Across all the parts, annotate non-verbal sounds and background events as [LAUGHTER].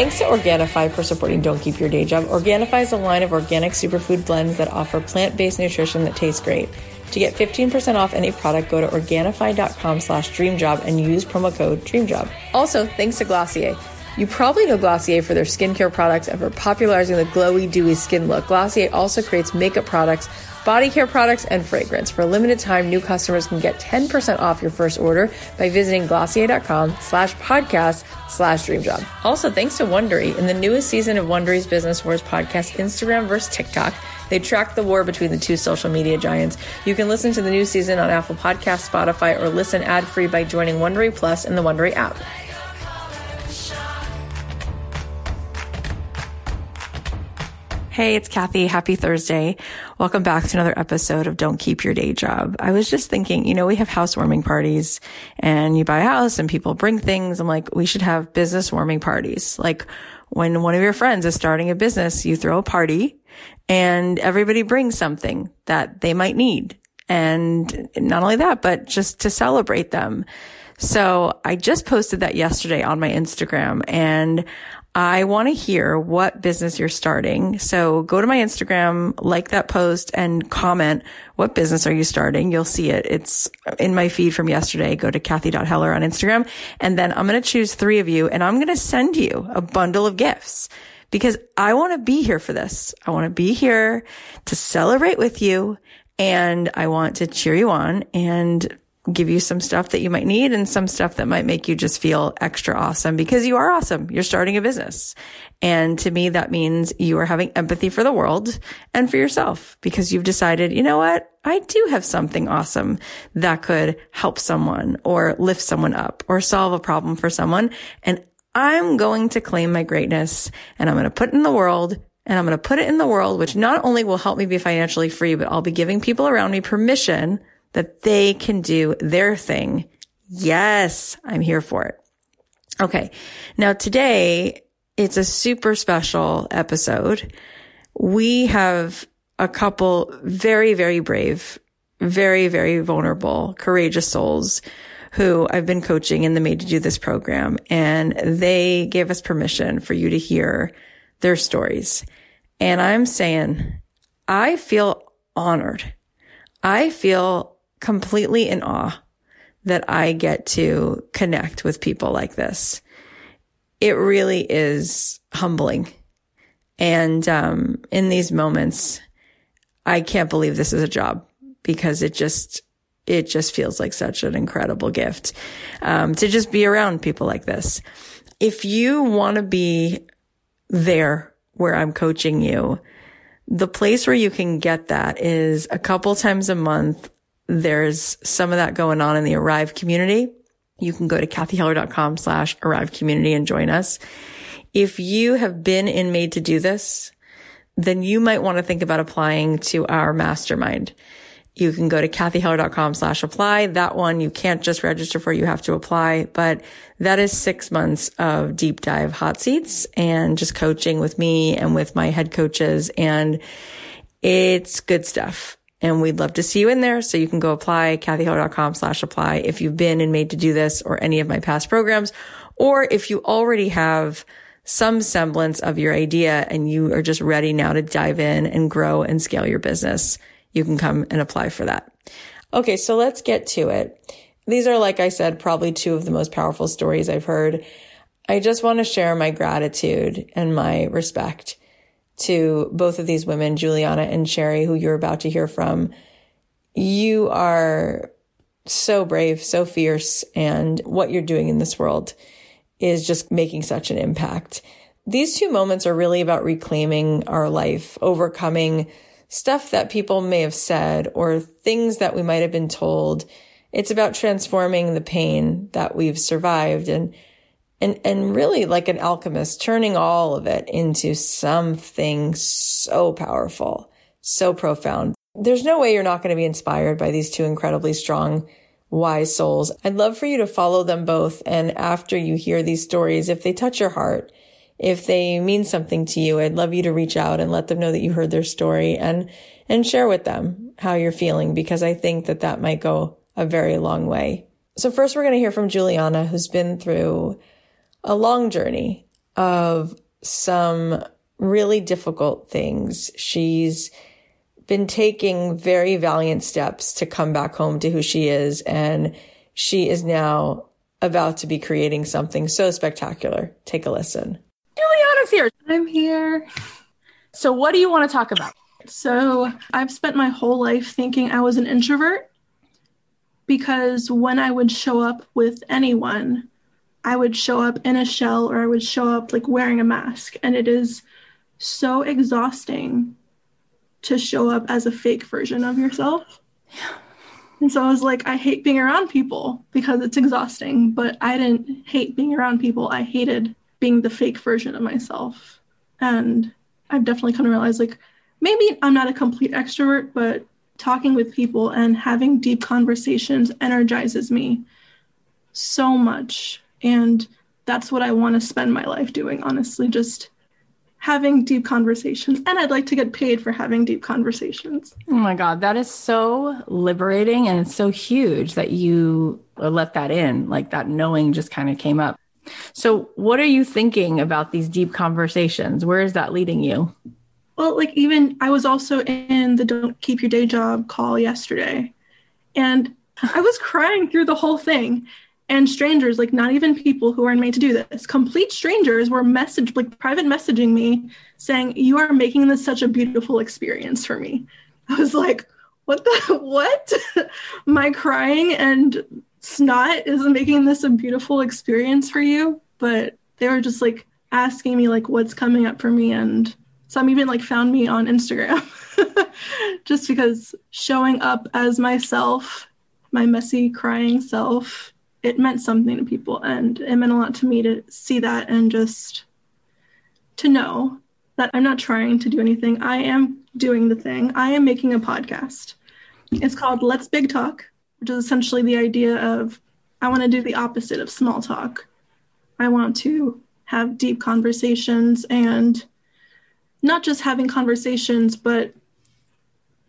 Thanks to Organifi for supporting Don't Keep Your Day Job. Organifi is a line of organic superfood blends that offer plant-based nutrition that tastes great. To get 15% off any product, go to Organifi.com slash dreamjob and use promo code DREAMJOB. Also, thanks to Glossier. You probably know Glossier for their skincare products and for popularizing the glowy, dewy skin look. Glossier also creates makeup products body care products, and fragrance. For a limited time, new customers can get 10% off your first order by visiting glossier.com slash podcast slash dream job. Also, thanks to Wondery, in the newest season of Wondery's Business Wars podcast, Instagram versus TikTok, they track the war between the two social media giants. You can listen to the new season on Apple Podcasts, Spotify, or listen ad-free by joining Wondery Plus in the Wondery app. Hey, it's Cathy. Happy Thursday. Welcome back to another episode of Don't Keep Your Day Job. I was just thinking, you know, we have housewarming parties and you buy a house and people bring things. I'm like, we should have business warming parties. Like when one of your friends is starting a business, you throw a party and everybody brings something that they might need. And not only that, but just to celebrate them. So I just posted that yesterday on my Instagram and I want to hear what business you're starting. So go to my Instagram, like that post and comment what business are you starting? You'll see it. It's in my feed from yesterday. Go to Cathy.Heller on Instagram. And then I'm going to choose three of you and I'm going to send you a bundle of gifts because I want to be here for this. I want to be here to celebrate with you and I want to cheer you on and give you some stuff that you might need and some stuff that might make you just feel extra awesome because you are awesome. You're starting a business. And to me, that means you are having empathy for the world and for yourself because you've decided, you know what? I do have something awesome that could help someone or lift someone up or solve a problem for someone. And I'm going to claim my greatness and I'm going to put in the world and I'm going to put it in the world, which not only will help me be financially free, but I'll be giving people around me permission that they can do their thing. Yes, I'm here for it. Okay. Now today it's a super special episode. We have a couple very, very brave, very, very vulnerable, courageous souls who I've been coaching in the Made to Do This program. And they gave us permission for you to hear their stories. And I'm saying, I feel honored. I feel completely in awe that I get to connect with people like this. It really is humbling. And um, in these moments, I can't believe this is a job because it just it just feels like such an incredible gift um, to just be around people like this. If you want to be there where I'm coaching you, the place where you can get that is a couple times a month. There's some of that going on in the Arrive community. You can go to cathyheller.com slash Arrive community and join us. If you have been in made to do this, then you might want to think about applying to our mastermind. You can go to cathyheller.com slash apply. That one you can't just register for, you have to apply, but that is six months of deep dive hot seats and just coaching with me and with my head coaches. And it's good stuff. And we'd love to see you in there. So you can go apply cathyheller.com slash apply if you've been and made to do this or any of my past programs, or if you already have some semblance of your idea and you are just ready now to dive in and grow and scale your business you can come and apply for that. Okay, so let's get to it. These are, like I said, probably two of the most powerful stories I've heard. I just want to share my gratitude and my respect to both of these women, Julianna and Sheri, who you're about to hear from. You are so brave, so fierce, and what you're doing in this world is just making such an impact. These two moments are really about reclaiming our life, overcoming stuff that people may have said or things that we might have been told. It's about transforming the pain that we've survived and and and really like an alchemist turning all of it into something so powerful, so profound. There's no way you're not going to be inspired by these two incredibly strong wise souls. I'd love for you to follow them both and after you hear these stories if they touch your heart if they mean something to you, I'd love you to reach out and let them know that you heard their story and, and share with them how you're feeling because I think that that might go a very long way. So first we're going to hear from Julianna, who's been through a long journey of some really difficult things. She's been taking very valiant steps to come back home to who she is. And she is now about to be creating something so spectacular. Take a listen Julianna's here. I'm here. So, what do you want to talk about? So, I've spent my whole life thinking I was an introvert because when I would show up with anyone, I would show up in a shell or I would show up like wearing a mask. And it is so exhausting to show up as a fake version of yourself. Yeah. And so I was like, I hate being around people because it's exhausting, but I didn't hate being around people. I hated being the fake version of myself. And I've definitely come to realize like maybe I'm not a complete extrovert, but talking with people and having deep conversations energizes me so much. And that's what I want to spend my life doing, honestly, just having deep conversations. And I'd like to get paid for having deep conversations. Oh my God, that is so liberating. And it's so huge that you uh, let that in, like that knowing just kind of came up. So, what are you thinking about these deep conversations? Where is that leading you? Well, like, even I was also in the Don't Keep Your Day Job call yesterday, and I was crying through the whole thing. And strangers, like not even people who aren't made to do this, complete strangers were message like private messaging me saying, You are making this such a beautiful experience for me. I was like, What the [LAUGHS] what? [LAUGHS] My crying and snot is making this a beautiful experience for you but they were just like asking me like what's coming up for me and some even like found me on instagram [LAUGHS] just because showing up as myself my messy crying self it meant something to people and it meant a lot to me to see that and just to know that i'm not trying to do anything. I am doing the thing. I am making a podcast. It's called Let's Big Talk, which is essentially the idea of I want to do the opposite of small talk. I want to have deep conversations and not just having conversations, but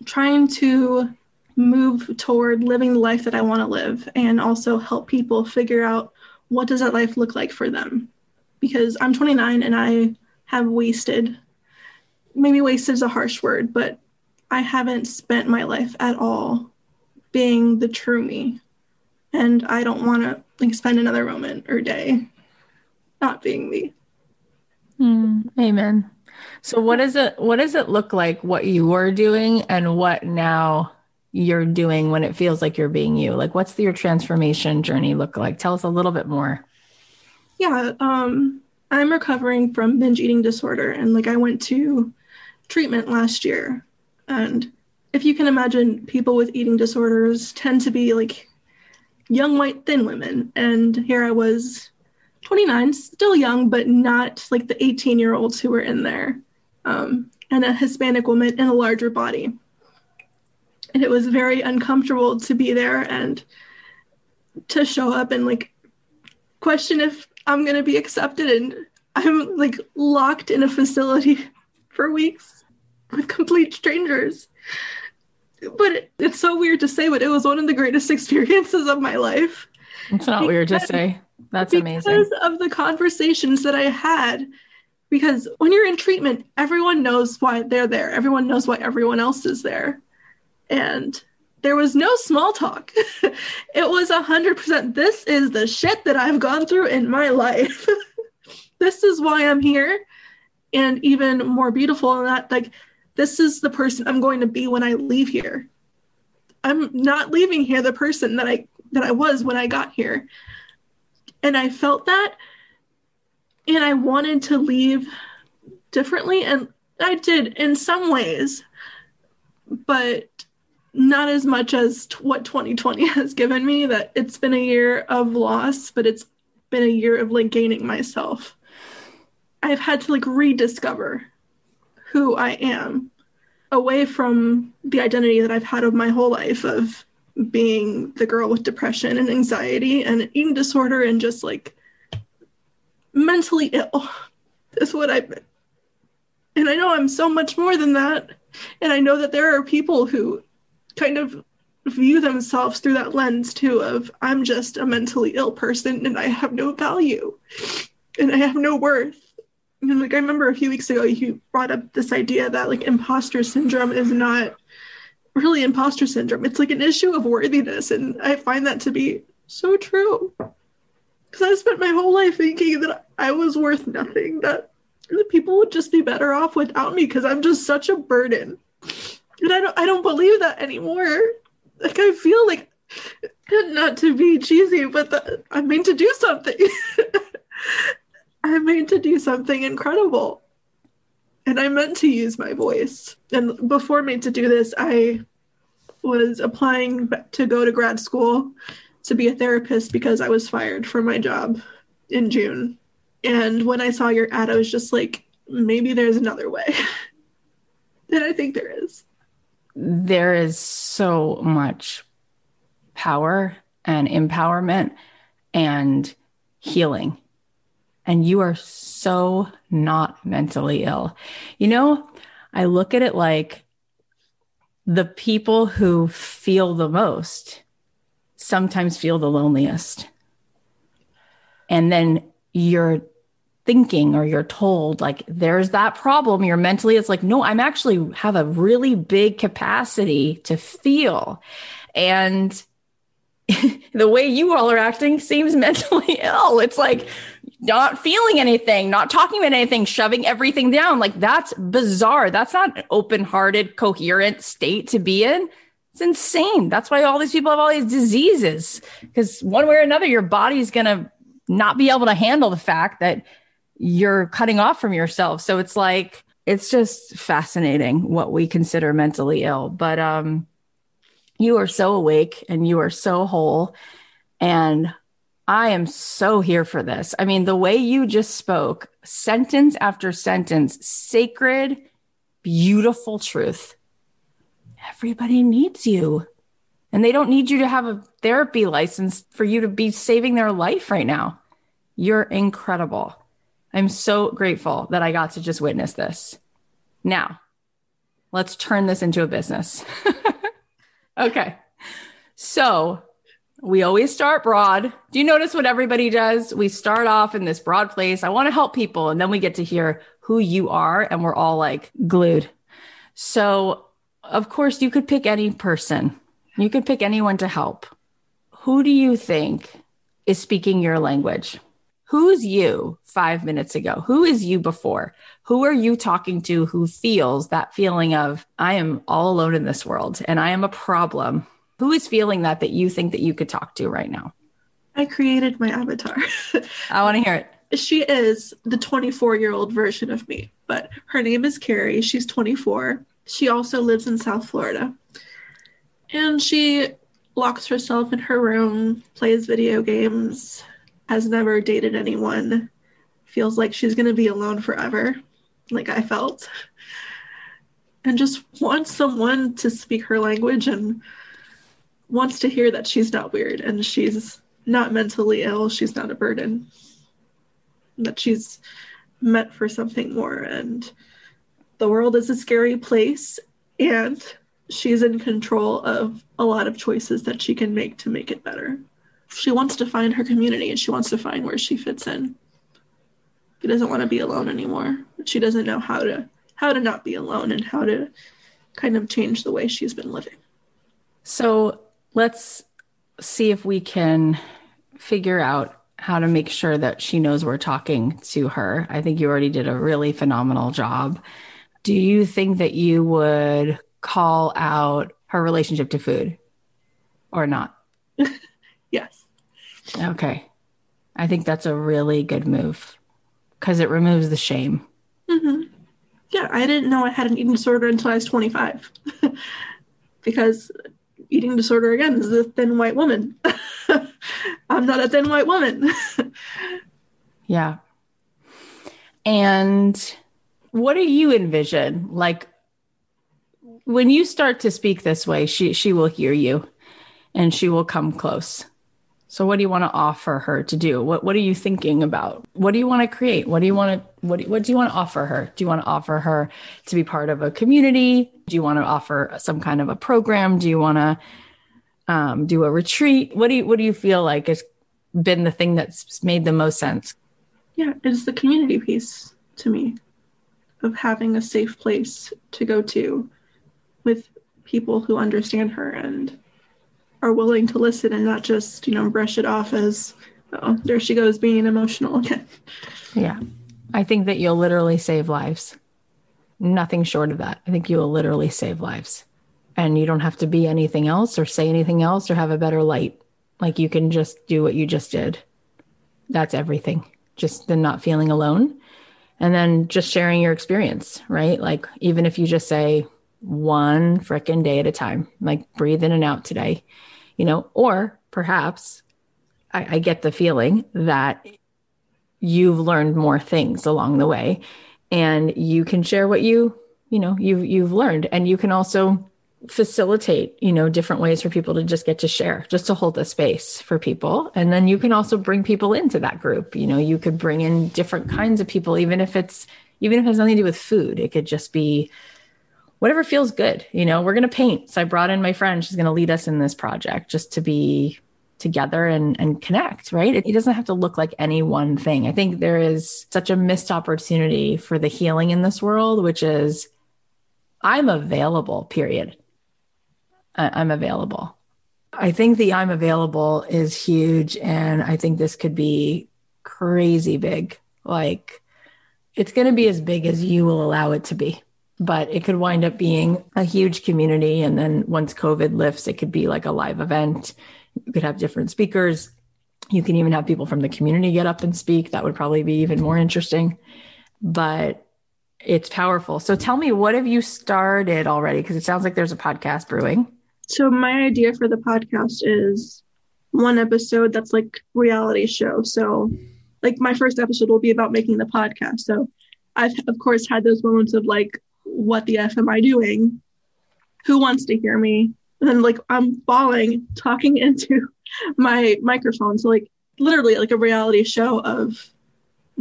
trying to move toward living the life that I want to live and also help people figure out what does that life look like for them. Because I'm 29 and I have wasted maybe wasted is a harsh word, but I haven't spent my life at all being the true me. And I don't want to like spend another moment or day not being me. Mm, amen. So what does it what does it look like what you were doing and what now you're doing when it feels like you're being you? Like what's your transformation journey look like? Tell us a little bit more. Yeah, um I'm recovering from binge eating disorder and like I went to treatment last year. And if you can imagine people with eating disorders tend to be like young white thin women and here I was 29, still young, but not like the 18 year olds who were in there, um, and a Hispanic woman in a larger body. And it was very uncomfortable to be there and to show up and like question if I'm going to be accepted. And I'm like locked in a facility [LAUGHS] for weeks with complete strangers. But it's so weird to say, but it was one of the greatest [LAUGHS] experiences of my life. It's not because, weird to say. That's amazing. Because of the conversations that I had. Because when you're in treatment, everyone knows why they're there. Everyone knows why everyone else is there. And there was no small talk. [LAUGHS] it was a hundred percent. This is the shit that I've gone through in my life. [LAUGHS] this is why I'm here. And even more beautiful than that, like this is the person I'm going to be when I leave here. I'm not leaving here the person that I that I was when I got here. And I felt that and I wanted to leave differently and I did in some ways. But not as much as t- what 2020 [LAUGHS] has given me that it's been a year of loss, but it's been a year of like gaining myself. I've had to like rediscover who I am away from the identity that I've had of my whole life of being the girl with depression and anxiety and eating disorder and just like mentally ill [LAUGHS] is what I've been. And I know I'm so much more than that. And I know that there are people who kind of view themselves through that lens too of I'm just a mentally ill person and I have no value and I have no worth. And like I remember a few weeks ago you brought up this idea that like imposter syndrome is not really imposter syndrome. It's like an issue of worthiness. And I find that to be so true. Because I spent my whole life thinking that I was worth nothing, that the people would just be better off without me because I'm just such a burden. And I don't I don't believe that anymore. Like I feel like not to be cheesy, but the, I'm made to do something. [LAUGHS] I'm made to do something incredible and I meant to use my voice. And before made to do this, I was applying to go to grad school to be a therapist because I was fired from my job in June. And when I saw your ad, I was just like, maybe there's another way. [LAUGHS] and I think there is. There is so much power and empowerment and healing and you are so not mentally ill. You know, I look at it like the people who feel the most sometimes feel the loneliest. And then you're thinking or you're told like there's that problem you're mentally it's like no i'm actually have a really big capacity to feel and [LAUGHS] the way you all are acting seems [LAUGHS] mentally ill it's like not feeling anything, not talking about anything, shoving everything down. Like that's bizarre. That's not an open hearted, coherent state to be in. It's insane. That's why all these people have all these diseases because one way or another, your body's going to not be able to handle the fact that you're cutting off from yourself. So it's like, it's just fascinating what we consider mentally ill. But, um, you are so awake and you are so whole. And I am so here for this. I mean, the way you just spoke, sentence after sentence, sacred, beautiful truth. everybody needs you. And they don't need you to have a therapy license for you to be saving their life right now. You're incredible. I'm so grateful that I got to just witness this. Now, let's turn this into a business. [LAUGHS] okay. So, we always start broad. Do you notice what everybody does? We start off in this broad place. I want to help people. And then we get to hear who you are, and we're all like glued. So, of course, you could pick any person, you could pick anyone to help. Who do you think is speaking your language? Who's you five minutes ago? Who is you before? Who are you talking to who feels that feeling of, I am all alone in this world and I am a problem? Who is feeling that that you think that you could talk to right now? I created my avatar. I want to hear it. She is the 24 year old version of me, but her name is Carrie. She's 24. She also lives in South Florida. And she locks herself in her room, plays video games, has never dated anyone, feels like she's going to be alone forever, like I felt, and just wants someone to speak her language and wants to hear that she's not weird and she's not mentally ill, she's not a burden, that she's meant for something more. And the world is a scary place, and she's in control of a lot of choices that she can make to make it better. She wants to find her community and she wants to find where she fits in. She doesn't want to be alone anymore. She doesn't know how to how to not be alone and how to kind of change the way she's been living. So let's see if we can figure out how to make sure that she knows we're talking to her. I think you already did a really phenomenal job. Do you think that you would call out her relationship to food or not? [LAUGHS] Okay. I think that's a really good move because it removes the shame. Mm-hmm. Yeah, I didn't know I had an eating disorder until I was 25 [LAUGHS] because eating disorder again is a thin white woman. [LAUGHS] I'm not a thin white woman. [LAUGHS] yeah. And what do you envision? Like when you start to speak this way, she she will hear you and she will come close. So what do you want to offer her to do? What what are you thinking about? What do you want to create? What do you want to what do, what do you want to offer her? Do you want to offer her to be part of a community? Do you want to offer some kind of a program? Do you want to um, do a retreat? What do you what do you feel like has been the thing that's made the most sense? Yeah, it's the community piece to me of having a safe place to go to with people who understand her and are willing to listen and not just, you know, brush it off as, oh, there she goes being emotional again. Yeah. I think that you'll literally save lives. Nothing short of that. I think you will literally save lives. And you don't have to be anything else or say anything else or have a better light. Like you can just do what you just did. That's everything. Just the not feeling alone. And then just sharing your experience, right? Like even if you just say one freaking day at a time, like breathe in and out today you know, or perhaps I, I get the feeling that you've learned more things along the way and you can share what you you know you've you've learned. And you can also facilitate you know different ways for people to just get to share just to hold the space for people. And then you can also bring people into that group. You know you could bring in different kinds of people even if it's even if it has nothing to do with food. It could just be whatever feels good. You know, we're going to paint. So I brought in my friend. She's going to lead us in this project just to be together and, and connect, right? It, it doesn't have to look like any one thing. I think there is such a missed opportunity for the healing in this world, which is I'm available, period. I, I'm available. I think the I'm available is huge. And I think this could be crazy big. Like it's going to be as big as you will allow it to be but it could wind up being a huge community. And then once COVID lifts, it could be like a live event. You could have different speakers. You can even have people from the community get up and speak. That would probably be even more interesting. But it's powerful. So tell me, what have you started already? Because it sounds like there's a podcast brewing. So my idea for the podcast is one episode that's like reality show. So like my first episode will be about making the podcast. So I've of course had those moments of like what the F am I doing? who wants to hear me? And like I'm falling, talking [LAUGHS] into my microphone. So like literally like a reality show of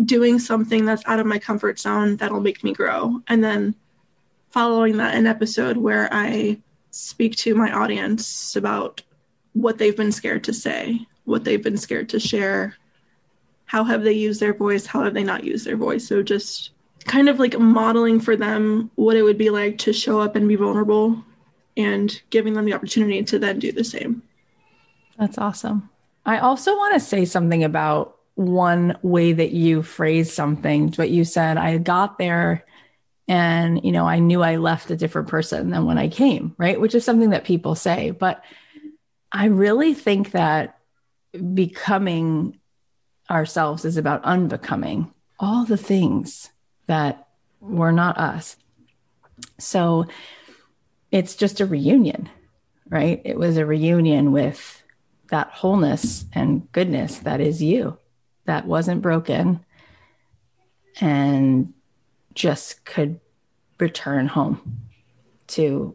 doing something that's out of my comfort zone that'll make me grow. And then following that an episode where I speak to my audience about what they've been scared to say, what they've been scared to share, how have they used their voice, how have they not used their voice. So just kind of like modeling for them what it would be like to show up and be vulnerable and giving them the opportunity to then do the same. That's awesome. I also want to say something about one way that you phrased something, what you said. I got there and, you know, I knew I left a different person than when I came, right? Which is something that people say. But I really think that becoming ourselves is about unbecoming all the things that were not us. So it's just a reunion, right? It was a reunion with that wholeness and goodness that is you, that wasn't broken and just could return home to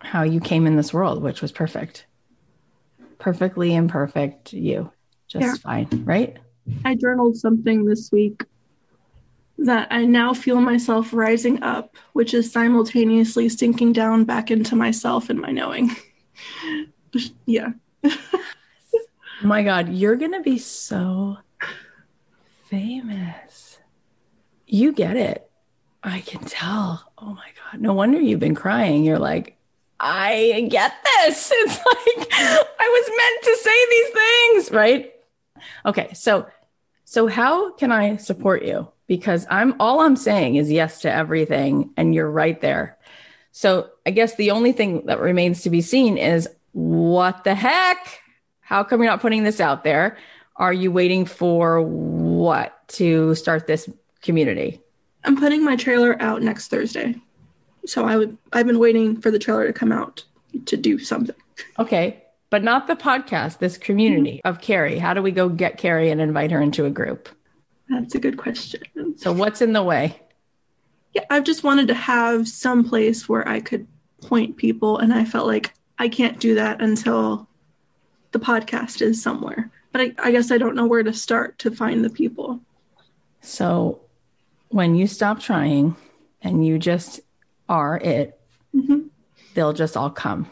how you came in this world, which was perfect. Perfectly imperfect you, just yeah. fine, right? I journaled something this week that I now feel myself rising up, which is simultaneously sinking down back into myself and my knowing. [LAUGHS] yeah. [LAUGHS] my God, you're going to be so famous. You get it. I can tell. Oh my God. No wonder you've been crying. You're like, I get this. [LAUGHS] It's like I was meant to say these things, right? Okay. So, so how can I support you? Because I'm all I'm saying is yes to everything and you're right there. So I guess the only thing that remains to be seen is what the heck? How come you're not putting this out there? Are you waiting for what to start this community? I'm putting my trailer out next Thursday. So I would I've been waiting for the trailer to come out to do something. Okay. But not the podcast, this community mm-hmm. of Carrie. How do we go get Carrie and invite her into a group? That's a good question. So what's in the way? Yeah, I've just wanted to have some place where I could point people and I felt like I can't do that until the podcast is somewhere. But I, I guess I don't know where to start to find the people. So when you stop trying and you just are it, mm-hmm. they'll just all come.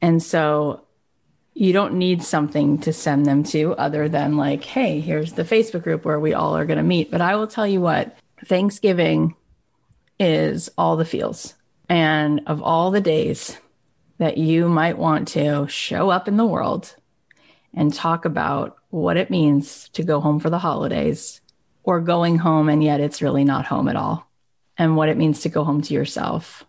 And so you don't need something to send them to other than like, hey, here's the Facebook group where we all are going to meet. But I will tell you what, Thanksgiving is all the feels. And of all the days that you might want to show up in the world and talk about what it means to go home for the holidays or going home and yet it's really not home at all and what it means to go home to yourself.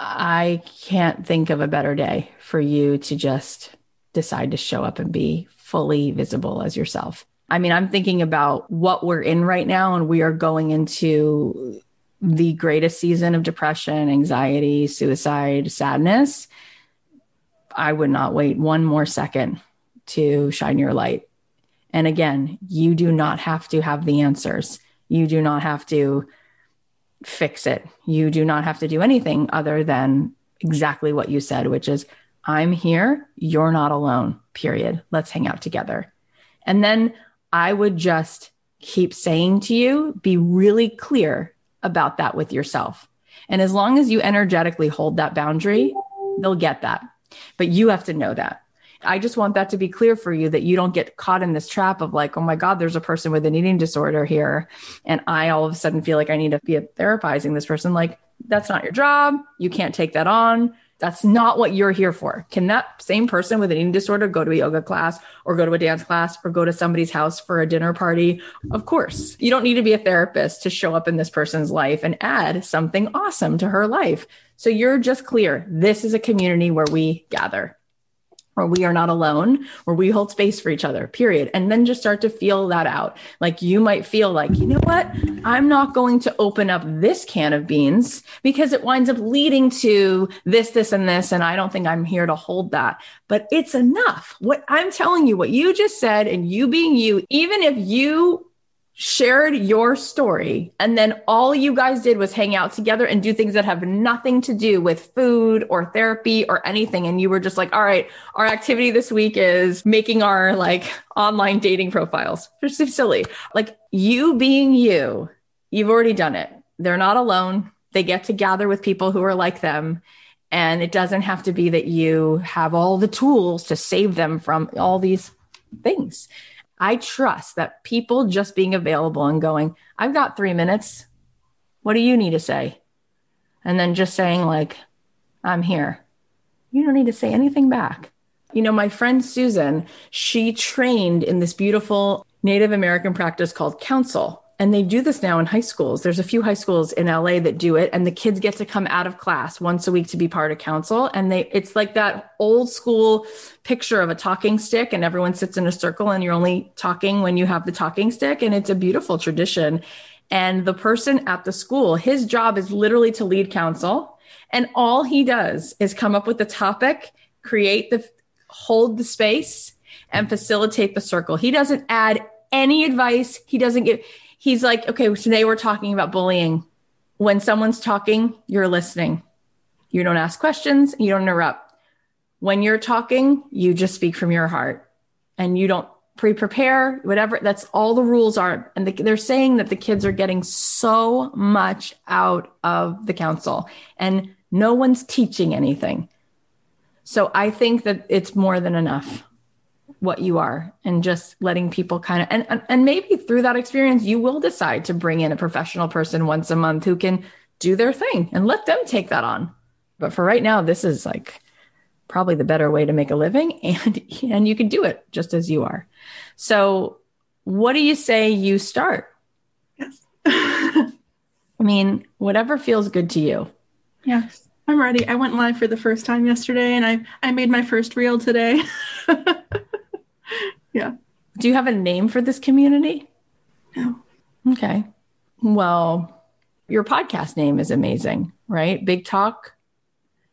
I can't think of a better day for you to just decide to show up and be fully visible as yourself. I mean, I'm thinking about what we're in right now, and we are going into the greatest season of depression, anxiety, suicide, sadness. I would not wait one more second to shine your light. And again, you do not have to have the answers. You do not have to fix it. You do not have to do anything other than exactly what you said, which is, I'm here. You're not alone, period. Let's hang out together. And then I would just keep saying to you, be really clear about that with yourself. And as long as you energetically hold that boundary, they'll get that. But you have to know that. I just want that to be clear for you that you don't get caught in this trap of like, oh my God, there's a person with an eating disorder here. And I all of a sudden feel like I need to be therapizing this person. Like, that's not your job. You can't take that on. That's not what you're here for. Can that same person with an eating disorder go to a yoga class or go to a dance class or go to somebody's house for a dinner party? Of course. You don't need to be a therapist to show up in this person's life and add something awesome to her life. So you're just clear. This is a community where we gather where we are not alone, where we hold space for each other, period. And then just start to feel that out. Like you might feel like, you know what? I'm not going to open up this can of beans because it winds up leading to this, this, and this. And I don't think I'm here to hold that. But it's enough. What I'm telling you, what you just said, and you being you, even if you shared your story and then all you guys did was hang out together and do things that have nothing to do with food or therapy or anything. And you were just like all right our activity this week is making our like online dating profiles. Just silly. Like you being you you've already done it. They're not alone. They get to gather with people who are like them. And it doesn't have to be that you have all the tools to save them from all these things I trust that people just being available and going, I've got three minutes. What do you need to say? And then just saying, like, I'm here. You don't need to say anything back. You know, my friend Susan, she trained in this beautiful Native American practice called council and they do this now in high schools. There's a few high schools in LA that do it and the kids get to come out of class once a week to be part of council. and they it's like that old school picture of a talking stick and everyone sits in a circle and you're only talking when you have the talking stick and it's a beautiful tradition. And the person at the school, his job is literally to lead council. and all he does is come up with the topic, create the hold the space and facilitate the circle. He doesn't add any advice. He doesn't give he's like, okay, today we're talking about bullying. When someone's talking, you're listening. You don't ask questions, you don't interrupt. When you're talking, you just speak from your heart and you don't pre prepare, whatever. That's all the rules are. And the, they're saying that the kids are getting so much out of the council and no one's teaching anything. So I think that it's more than enough what you are and just letting people kind of and and maybe through that experience you will decide to bring in a professional person once a month who can do their thing and let them take that on. But for right now this is like probably the better way to make a living [LAUGHS] and and you can do it just as you are. So what do you say you start? Yes. [LAUGHS] I mean whatever feels good to you. Yes. I'm ready. I went live for the first time yesterday and i i made my first reel today [LAUGHS] yeah. Do you have a name for this community? No. Okay. Well, your podcast name is amazing, right? Big Talk.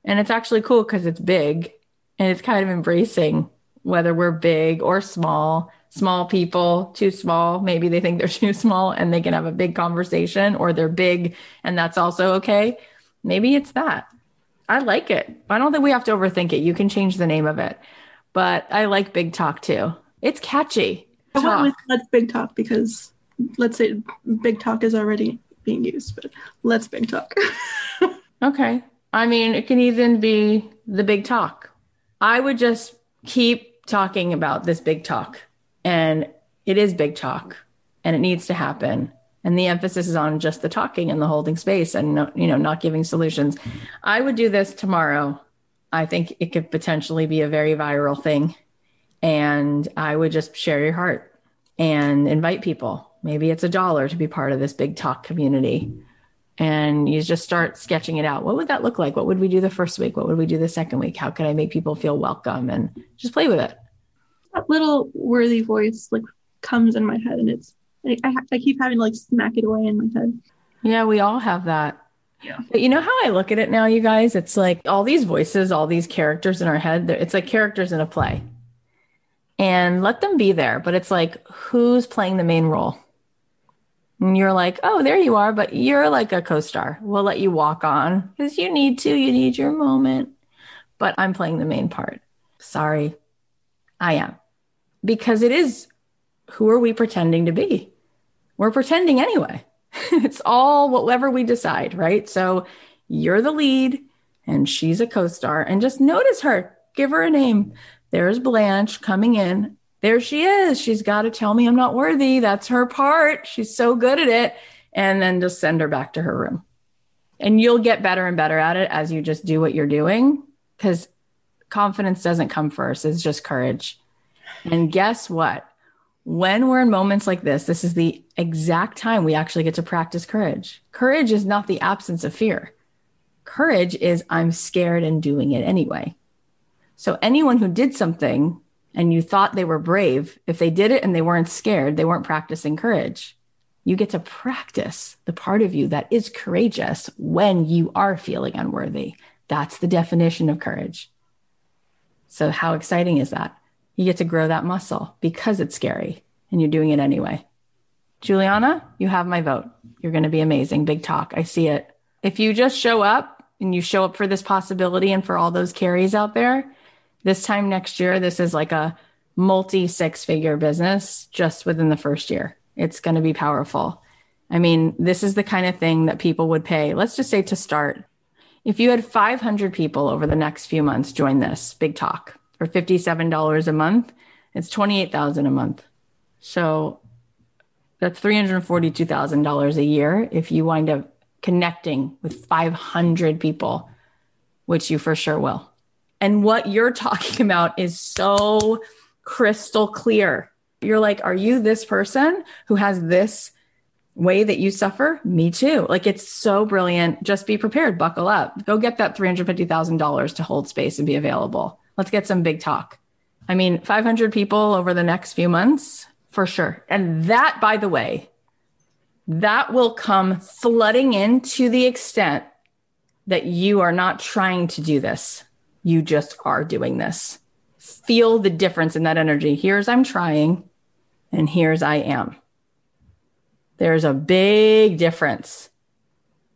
And it's actually cool because it's big and it's kind of embracing whether we're big or small, small people, too small. Maybe they think they're [LAUGHS] too small and they can have a big conversation, or they're big and that's also okay. Maybe it's that. I like it. I don't think we have to overthink it. You can change the name of it but I like Big Talk too. It's catchy. I talk. went with Let's Big Talk because let's say Big Talk is already being used, but Let's Big Talk. [LAUGHS] okay. I mean, it can even be the Big Talk. I would just keep talking about this Big Talk, and it is Big Talk, and it needs to happen. And the emphasis is on just the talking and the holding space, and you know, not giving solutions. I would do this tomorrow I think it could potentially be a very viral thing. And I would just share your heart and invite people. Maybe it's a dollar to be part of this big talk community. And you just start sketching it out. What would that look like? What would we do the first week? What would we do the second week? How could I make people feel welcome? And just play with it. That little worthy voice like comes in my head, and it's I, I keep having to like smack it away in my head. Yeah, we all have that. Yeah. But you know how I look at it now, you guys? It's like all these voices, all these characters in our head, it's like characters in a play. And let them be there. But it's like, who's playing the main role? And you're like, oh, there you are, but you're like a co star. We'll let you walk on because you need to, you need your moment. But I'm playing the main part. Sorry, I am. Because it is who are we pretending to be? We're pretending anyway. [LAUGHS] it's all whatever we decide, right? So you're the lead and she's a co star, and just notice her, give her a name. There's Blanche coming in. There she is. She's got to tell me I'm not worthy. That's her part. She's so good at it. And then just send her back to her room. And you'll get better and better at it as you just do what you're doing because confidence doesn't come first, it's just courage. And guess what? When we're in moments like this, this is the exact time we actually get to practice courage. Courage is not the absence of fear. Courage is I'm scared and doing it anyway. So anyone who did something and you thought they were brave, if they did it and they weren't scared, they weren't practicing courage. You get to practice the part of you that is courageous when you are feeling unworthy. That's the definition of courage. So, how exciting is that? You get to grow that muscle because it's scary and you're doing it anyway. Julianna, you have my vote. You're going to be amazing. Big talk. I see it. If you just show up and you show up for this possibility and for all those carries out there, this time next year, this is like a multi six figure business just within the first year. It's going to be powerful. I mean, this is the kind of thing that people would pay. Let's just say to start, if you had 500 people over the next few months join this big talk for $57 a month, it's 28,000 a month. So that's $342,000 a year if you wind up connecting with 500 people, which you for sure will. And what you're [LAUGHS] talking about is so crystal clear. You're like, are you this person who has this way that you suffer? Me too. Like it's so brilliant. Just be prepared, buckle up, go get that $350,000 to hold space and be available. Let's get some big talk. I mean, 500 people over the next few months for sure. And that, by the way, that will come flooding in to the extent that you are not trying to do this. You just are doing this. Feel the difference in that energy. Here's I'm trying, and here's I am. There's a big difference.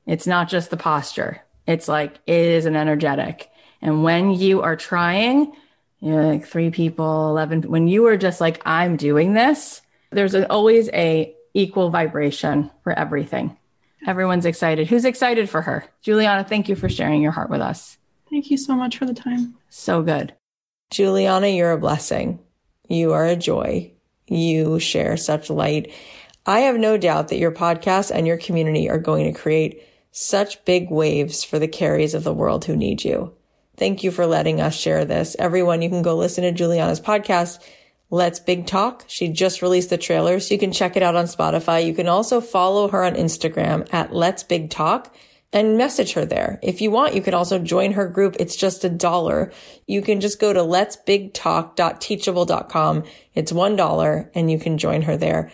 It's not just the posture. It's like it is an energetic. And when you are trying, you know, like three people, 11, when you are just like, I'm doing this, there's an, always a equal vibration for everything. Everyone's excited. Who's excited for her? Julianna, thank you for sharing your heart with us. Thank you so much for the time. So good. Julianna, you're a blessing. You are a joy. You share such light. I have no doubt that your podcast and your community are going to create such big waves for the carries of the world who need you. Thank you for letting us share this. Everyone, you can go listen to Julianna's podcast. Let's Big Talk. She just released the trailer, so you can check it out on Spotify. You can also follow her on Instagram at Let's Big Talk and message her there. If you want, you can also join her group. It's just a dollar. You can just go to letsbigtalk.teachable.com. It's one dollar and you can join her there.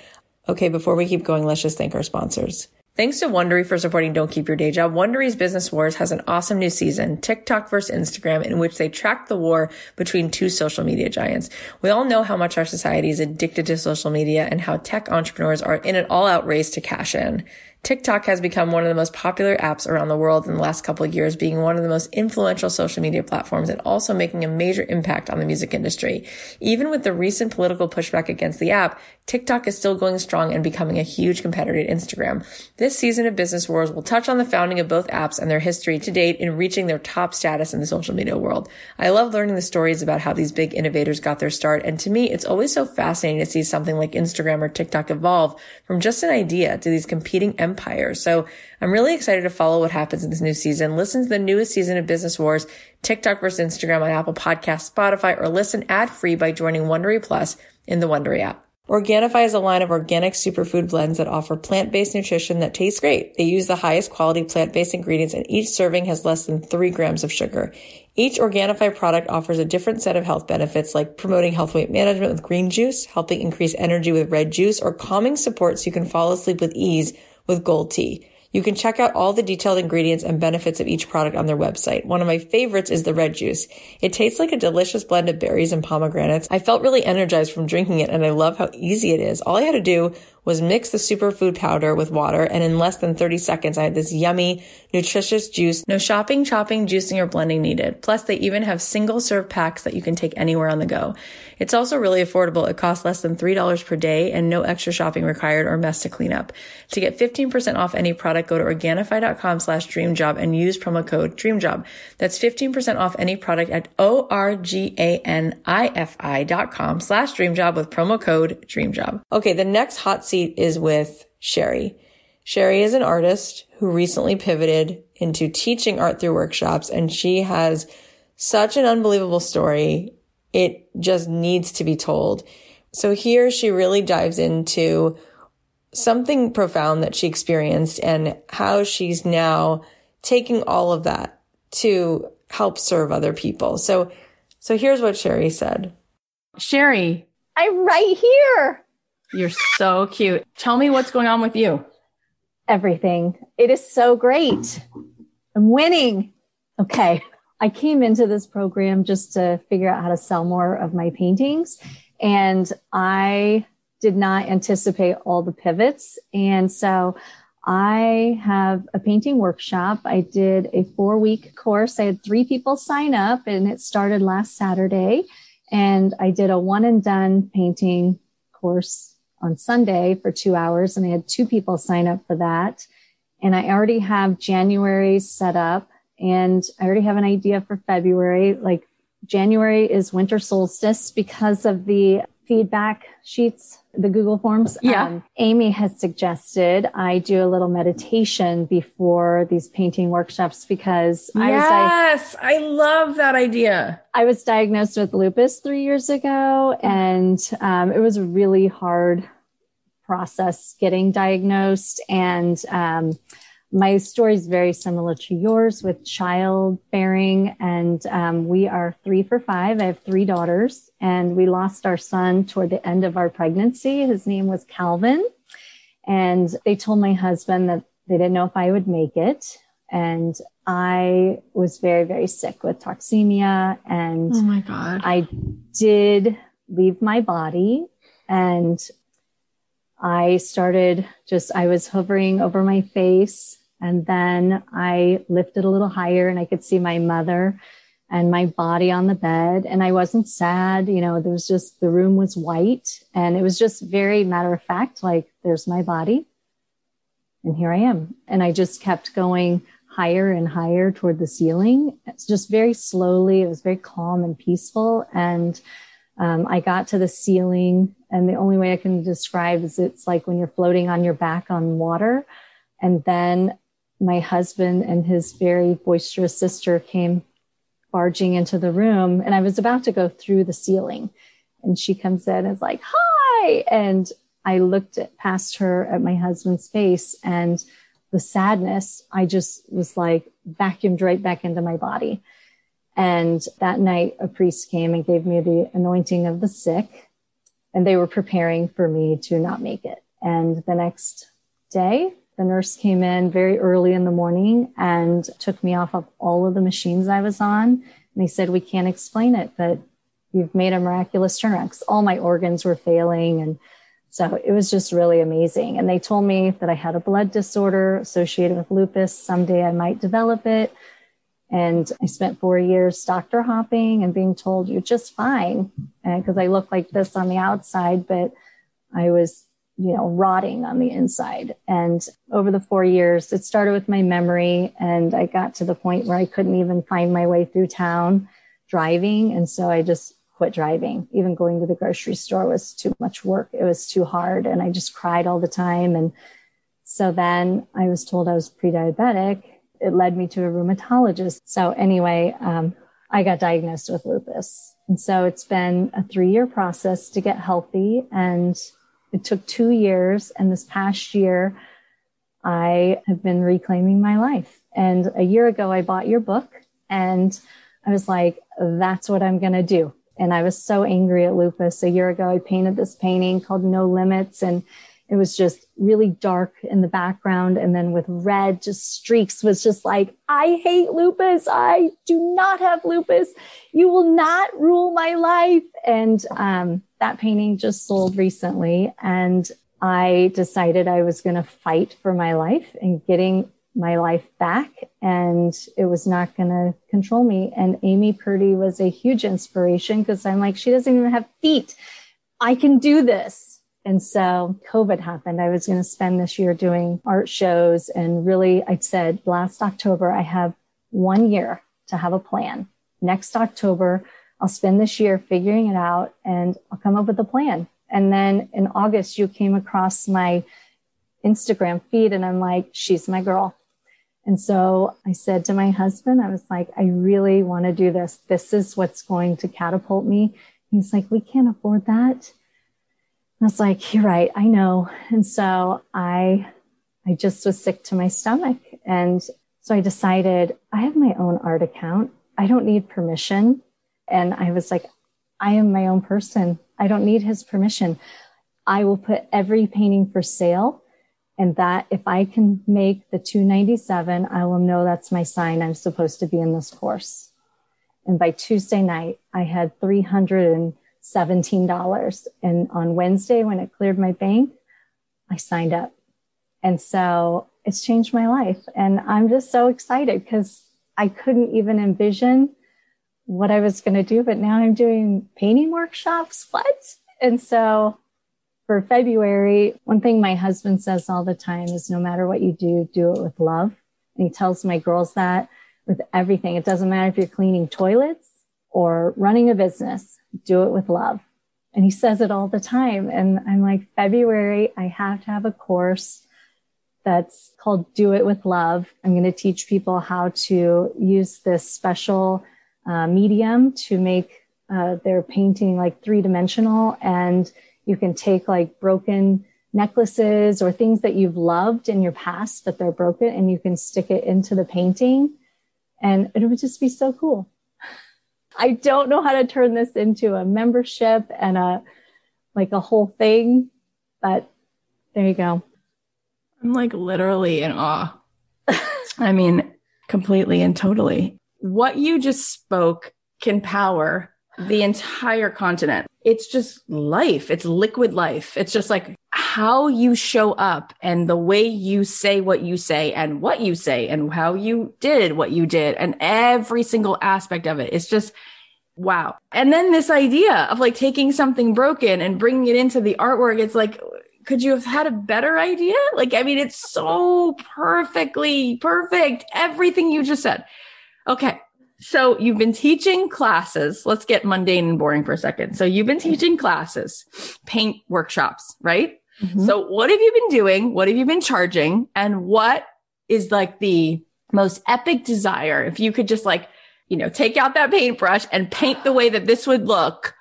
Okay, before we keep going, let's just thank our sponsors. Thanks to Wondery for supporting Don't Keep Your Day Job. Wondery's Business Wars has an awesome new season, TikTok versus Instagram, in which they track the war between two social media giants. We all know how much our society is addicted to social media and how tech entrepreneurs are in an all-out race to cash in. TikTok has become one of the most popular apps around the world in the last couple of years, being one of the most influential social media platforms and also making a major impact on the music industry. Even with the recent political pushback against the app, TikTok is still going strong and becoming a huge competitor to Instagram. This season of Business Wars will touch on the founding of both apps and their history to date in reaching their top status in the social media world. I love learning the stories about how these big innovators got their start, and to me, it's always so fascinating to see something like Instagram or TikTok evolve from just an idea to these competing empire. So I'm really excited to follow what happens in this new season. Listen to the newest season of Business Wars, TikTok versus Instagram on Apple Podcasts, Spotify, or listen ad free by joining Wondery Plus in the Wondery app. Organifi is a line of organic superfood blends that offer plant-based nutrition that tastes great. They use the highest quality plant-based ingredients and each serving has less than three grams of sugar. Each Organifi product offers a different set of health benefits like promoting health weight management with green juice, helping increase energy with red juice, or calming support so you can fall asleep with ease with gold tea. You can check out all the detailed ingredients and benefits of each product on their website. One of my favorites is the red juice. It tastes like a delicious blend of berries and pomegranates. I felt really energized from drinking it and I love how easy it is. All I had to do was mix the superfood powder with water and in less than 30 seconds I had this yummy, nutritious juice. No shopping, chopping, juicing, or blending needed. Plus they even have single serve packs that you can take anywhere on the go. It's also really affordable. It costs less than $3 per day and no extra shopping required or mess to clean up. To get 15% off any product, go to Organifi.com slash dreamjob and use promo code dreamjob. That's 15% off any product at O-R-G-A-N-I-F-I dot com slash dreamjob with promo code dreamjob. Okay. The next hot seat is with Sheri. Sheri is an artist who recently pivoted into teaching art through workshops and she has such an unbelievable story. It just needs to be told. So here she really dives into something profound that she experienced and how she's now taking all of that to help serve other people. So, so here's what Sheri said. Sheri, I'm right here. You're so cute. Tell me what's going on with you. Everything. It is so great. I'm winning. Okay. I came into this program just to figure out how to sell more of my paintings. And I did not anticipate all the pivots. And so I have a painting workshop. I did a four week course. I had three people sign up and it started last Saturday. And I did a one and done painting course on Sunday for two hours. And I had two people sign up for that. And I already have January set up and I already have an idea for February. Like January is winter solstice because of the feedback sheets, the Google Forms. Yeah. Um, Amy has suggested I do a little meditation before these painting workshops because I was di- yes, I love that idea. I was diagnosed with lupus three years ago, and um, it was a really hard process getting diagnosed. And um, my story is very similar to yours with childbearing. And um, we are three for five. I have three daughters, and we lost our son toward the end of our pregnancy. His name was Calvin. And they told my husband that they didn't know if I would make it. And I was very, very sick with toxemia. And Oh my God. I did leave my body and I started just, I was hovering over my face and then I lifted a little higher and I could see my mother and my body on the bed. And I wasn't sad. You know, there was just, the room was white and it was just very matter of fact, like there's my body and here I am. And I just kept going higher and higher toward the ceiling. It's just very slowly. It was very calm and peaceful. And um, I got to the ceiling, and the only way I can describe is it's like when you're floating on your back on water. And then my husband and his very boisterous sister came barging into the room, and I was about to go through the ceiling. And she comes in and is like, Hi. And I looked at, past her at my husband's face, and the sadness, I just was like vacuumed right back into my body. And that night, a priest came and gave me the anointing of the sick, and they were preparing for me to not make it. And the next day, the nurse came in very early in the morning and took me off of all of the machines I was on. And they said, We can't explain it, but you've made a miraculous turnaround 'cause all my organs were failing. And so it was just really amazing. And they told me that I had a blood disorder associated with lupus. Someday I might develop it. And I spent four years doctor hopping and being told you're just fine because I look like this on the outside, but I was, you know, rotting on the inside. And over the four years, it started with my memory, and I got to the point where I couldn't even find my way through town driving. And so I just quit driving. Even going to the grocery store was too much work. It was too hard. And I just cried all the time. And so then I was told I was pre diabetic. It led me to a rheumatologist. So anyway, um, I got diagnosed with lupus. And so it's been a three year process to get healthy. And it took two years. And this past year, I have been reclaiming my life. And a year ago, I bought your book and I was like, that's what I'm going to do. And I was so angry at lupus. A year ago, I painted this painting called No Limits, and it was just really dark in the background. And then with red, just streaks was just like, I hate lupus. I do not have lupus. You will not rule my life. And um, that painting just sold recently. And I decided I was going to fight for my life and getting my life back and it was not going to control me. And Amy Purdy was a huge inspiration because I'm like, she doesn't even have feet. I can do this. And so COVID happened. I was going to spend this year doing art shows and really, I said last October, I have one year to have a plan. Next October, I'll spend this year figuring it out and I'll come up with a plan. And then in August, you came across my Instagram feed and I'm like, she's my girl. And so I said to my husband, I was like, I really want to do this. This is what's going to catapult me. He's like, we can't afford that. I was like, you're right. I know. And so I, I just was sick to my stomach. And so I decided I have my own art account. I don't need permission. And I was like, I am my own person. I don't need his permission. I will put every painting for sale and that if I can make the 297, I will know that's my sign I'm supposed to be in this course. And by Tuesday night, I had $17. And on Wednesday, when it cleared my bank, I signed up. And so it's changed my life. And I'm just so excited because I couldn't even envision what I was going to do. But now I'm doing painting workshops. What? And so for February, one thing my husband says all the time is no matter what you do, do it with love. And he tells my girls that with everything. It doesn't matter if you're cleaning toilets or running a business, do it with love. And he says it all the time. And I'm like, February, I have to have a course that's called Do It with Love. I'm going to teach people how to use this special uh, medium to make uh, their painting like three dimensional. And you can take like broken necklaces or things that you've loved in your past, but they're broken and you can stick it into the painting. And it would just be so cool. I don't know how to turn this into a membership and a like a whole thing, but there you go. I'm like literally in awe. I mean, completely and totally. What you just spoke can power the entire continent. It's just life. It's liquid life. It's just like how you show up and the way you say what you say and what you say and how you did what you did and every single aspect of it. It's just wow. And then this idea of like taking something broken and bringing it into the artwork. It's like, could you have had a better idea? Like, I mean, it's so perfectly perfect. Everything you just said. Okay. So you've been teaching classes. Let's get mundane and boring for a second. So you've been teaching classes, paint workshops, right? Mm-hmm. So what have you been doing? What have you been charging? And what is like the most epic desire? If you could just like, you know, take out that paintbrush and paint the way that this would look,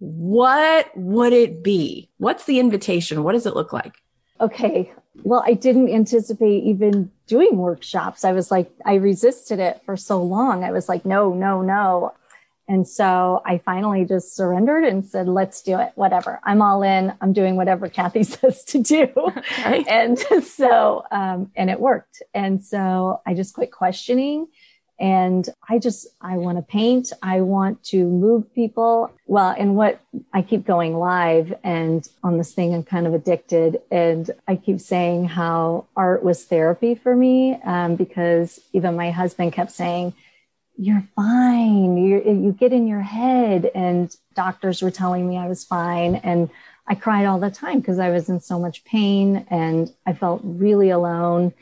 what would it be? What's the invitation? What does it look like? Okay. Well, I didn't anticipate even doing workshops. I was like, I resisted it for so long. I was like, no, no, no. And so I finally just surrendered and said, let's do it. Whatever. I'm all in. I'm doing whatever Cathy [LAUGHS] says to do. And so, um, and it worked. And so I just quit questioning and I just, I want to paint. I want to move people. Well, and what I keep going live and on this thing, I'm kind of addicted. And I keep saying how art was therapy for me. Um, because even my husband kept saying, you're fine. you you get in your head and doctors were telling me I was fine. And I cried all the time because I was in so much pain and I felt really alone.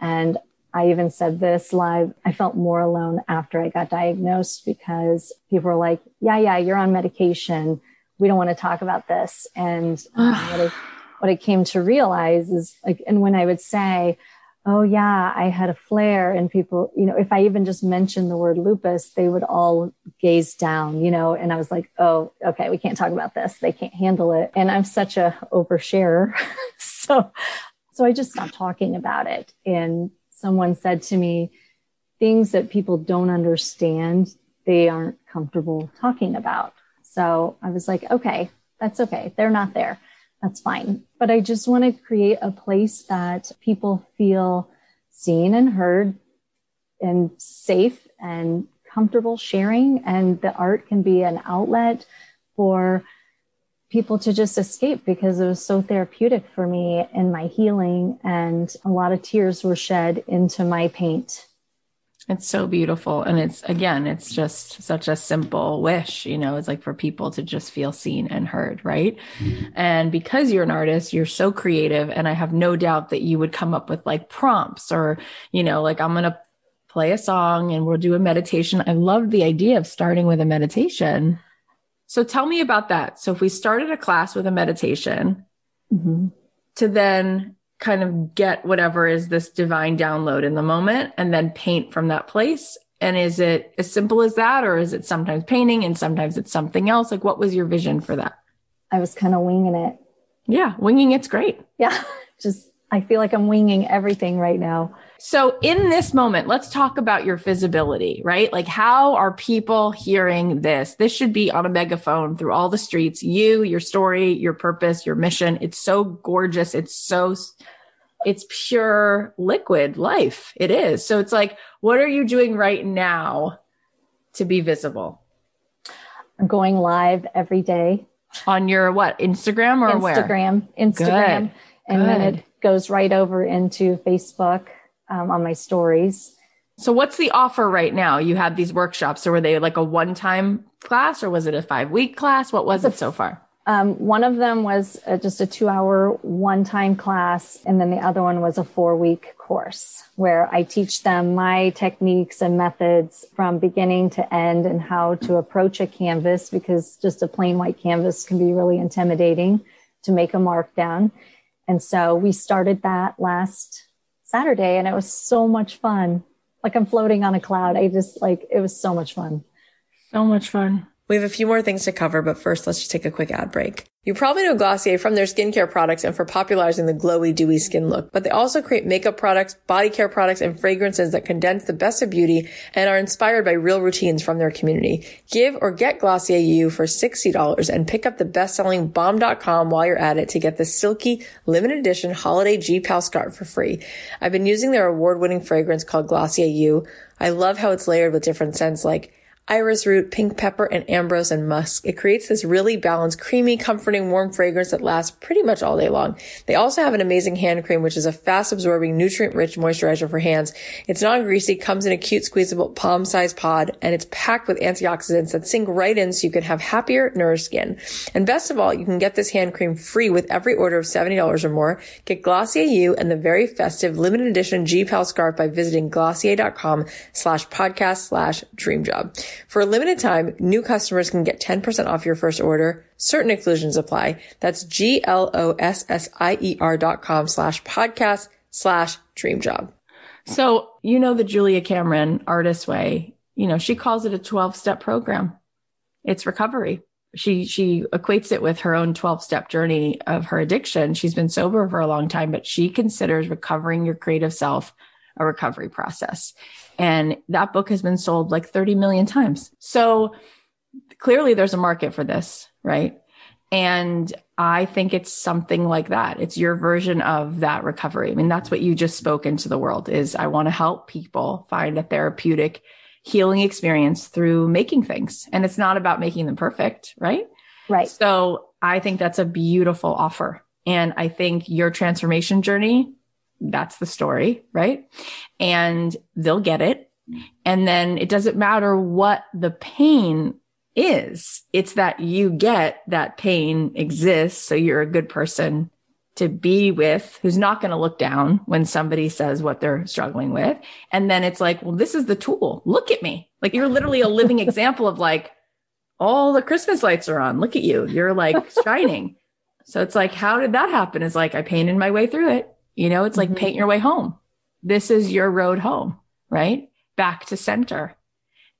And I even said this live. I felt more alone after I got diagnosed because people were like, yeah, yeah, you're on medication. We don't want to talk about this. And um, what, I, what I came to realize is like, and when I would say, oh yeah, I had a flare and people, you know, if I even just mentioned the word lupus, they would all gaze down, you know, and I was like, oh, okay, we can't talk about this. They can't handle it. And I'm such a oversharer. [LAUGHS] so, so I just stopped talking about it. And someone said to me, things that people don't understand, they aren't comfortable talking about. So I was like, okay, that's okay. They're not there. That's fine. But I just want to create a place that people feel seen and heard and safe and comfortable sharing. And the art can be an outlet for people to just escape because it was so therapeutic for me in my healing and a lot of tears were shed into my paint it's so beautiful and it's again it's just such a simple wish you know it's like for people to just feel seen and heard right mm-hmm. and because you're an artist you're so creative and i have no doubt that you would come up with like prompts or you know like i'm going to play a song and we'll do a meditation i love the idea of starting with a meditation so tell me about that. So if we started a class with a meditation mm-hmm. to then kind of get whatever is this divine download in the moment and then paint from that place. And is it as simple as that? Or is it sometimes painting and sometimes it's something else? Like what was your vision for that? I was kind of winging it. Yeah. Winging it's great. Yeah. [LAUGHS] Just, I feel like I'm winging everything right now. So in this moment, let's talk about your visibility, right? Like how are people hearing this? This should be on a megaphone through all the streets. You, your story, your purpose, your mission. It's so gorgeous. It's so, it's pure liquid life. It is. So it's like, what are you doing right now to be visible? I'm going live every day on your what Instagram or Instagram, where? Instagram, Instagram, Good. and then it goes right over into Facebook um, on my stories. So what's the offer right now? You had these workshops, so were they like a one-time class or was it a five-week class? What was it so far? Um, one of them was uh, just a two hour one time class, and then the other one was a four week course where I teach them my techniques and methods from beginning to end and how to approach a canvas because just a plain white canvas can be really intimidating to make a mark down. And so we started that last Saturday, and it was so much fun. Like I'm floating on a cloud. I just like it was so much fun. So much fun. We have a few more things to cover, but first let's just take a quick ad break. You probably know Glossier from their skincare products and for popularizing the glowy, dewy skin look, but they also create makeup products, body care products, and fragrances that condense the best of beauty and are inspired by real routines from their community. Give or get Glossier U for $60 and pick up the best-selling Balm Dotcom while you're at it to get the silky limited edition holiday G-Pal scarf for free. I've been using their award-winning fragrance called Glossier U. I love how it's layered with different scents like iris root, pink pepper, and ambrox and musk. It creates this really balanced, creamy, comforting, warm fragrance that lasts pretty much all day long. They also have an amazing hand cream, which is a fast absorbing, nutrient rich moisturizer for hands. It's non-greasy, comes in a cute squeezable palm sized pod, and it's packed with antioxidants that sink right in so you can have happier, nourished skin. And best of all, you can get this hand cream free with every order of $70 or more. Get Glossier U and the very festive limited edition G-Pal scarf by visiting glossier.com slash podcast slash dream job. For a limited time, new customers can get 10% off your first order. Certain exclusions apply. That's G-L-O-S-S-I-E-R dot com slash podcast slash dream job. So, you know, the Julia Cameron artist way, you know, she calls it a 12 step program. It's recovery. She, she equates it with her own 12 step journey of her addiction. She's been sober for a long time, but she considers recovering your creative self a recovery process. And that book has been sold like 30 million times. So clearly there's a market for this, right? And I think it's something like that. It's your version of that recovery. I mean, that's what you just spoke into the world is I want to help people find a therapeutic healing experience through making things. And it's not about making them perfect, right? Right. So I think that's a beautiful offer. And I think your transformation journey, that's the story, right? And they'll get it. And then it doesn't matter what the pain is. It's that you get that pain exists. So you're a good person to be with who's not going to look down when somebody says what they're struggling with. And then it's like, well, this is the tool. Look at me. Like you're literally a living [LAUGHS] example of like, all the Christmas lights are on. Look at you. You're like [LAUGHS] shining. So it's like, how did that happen? It's like, I painted my way through it. You know, it's like Mhm. paint your way home. This is your road home, right? Back to center.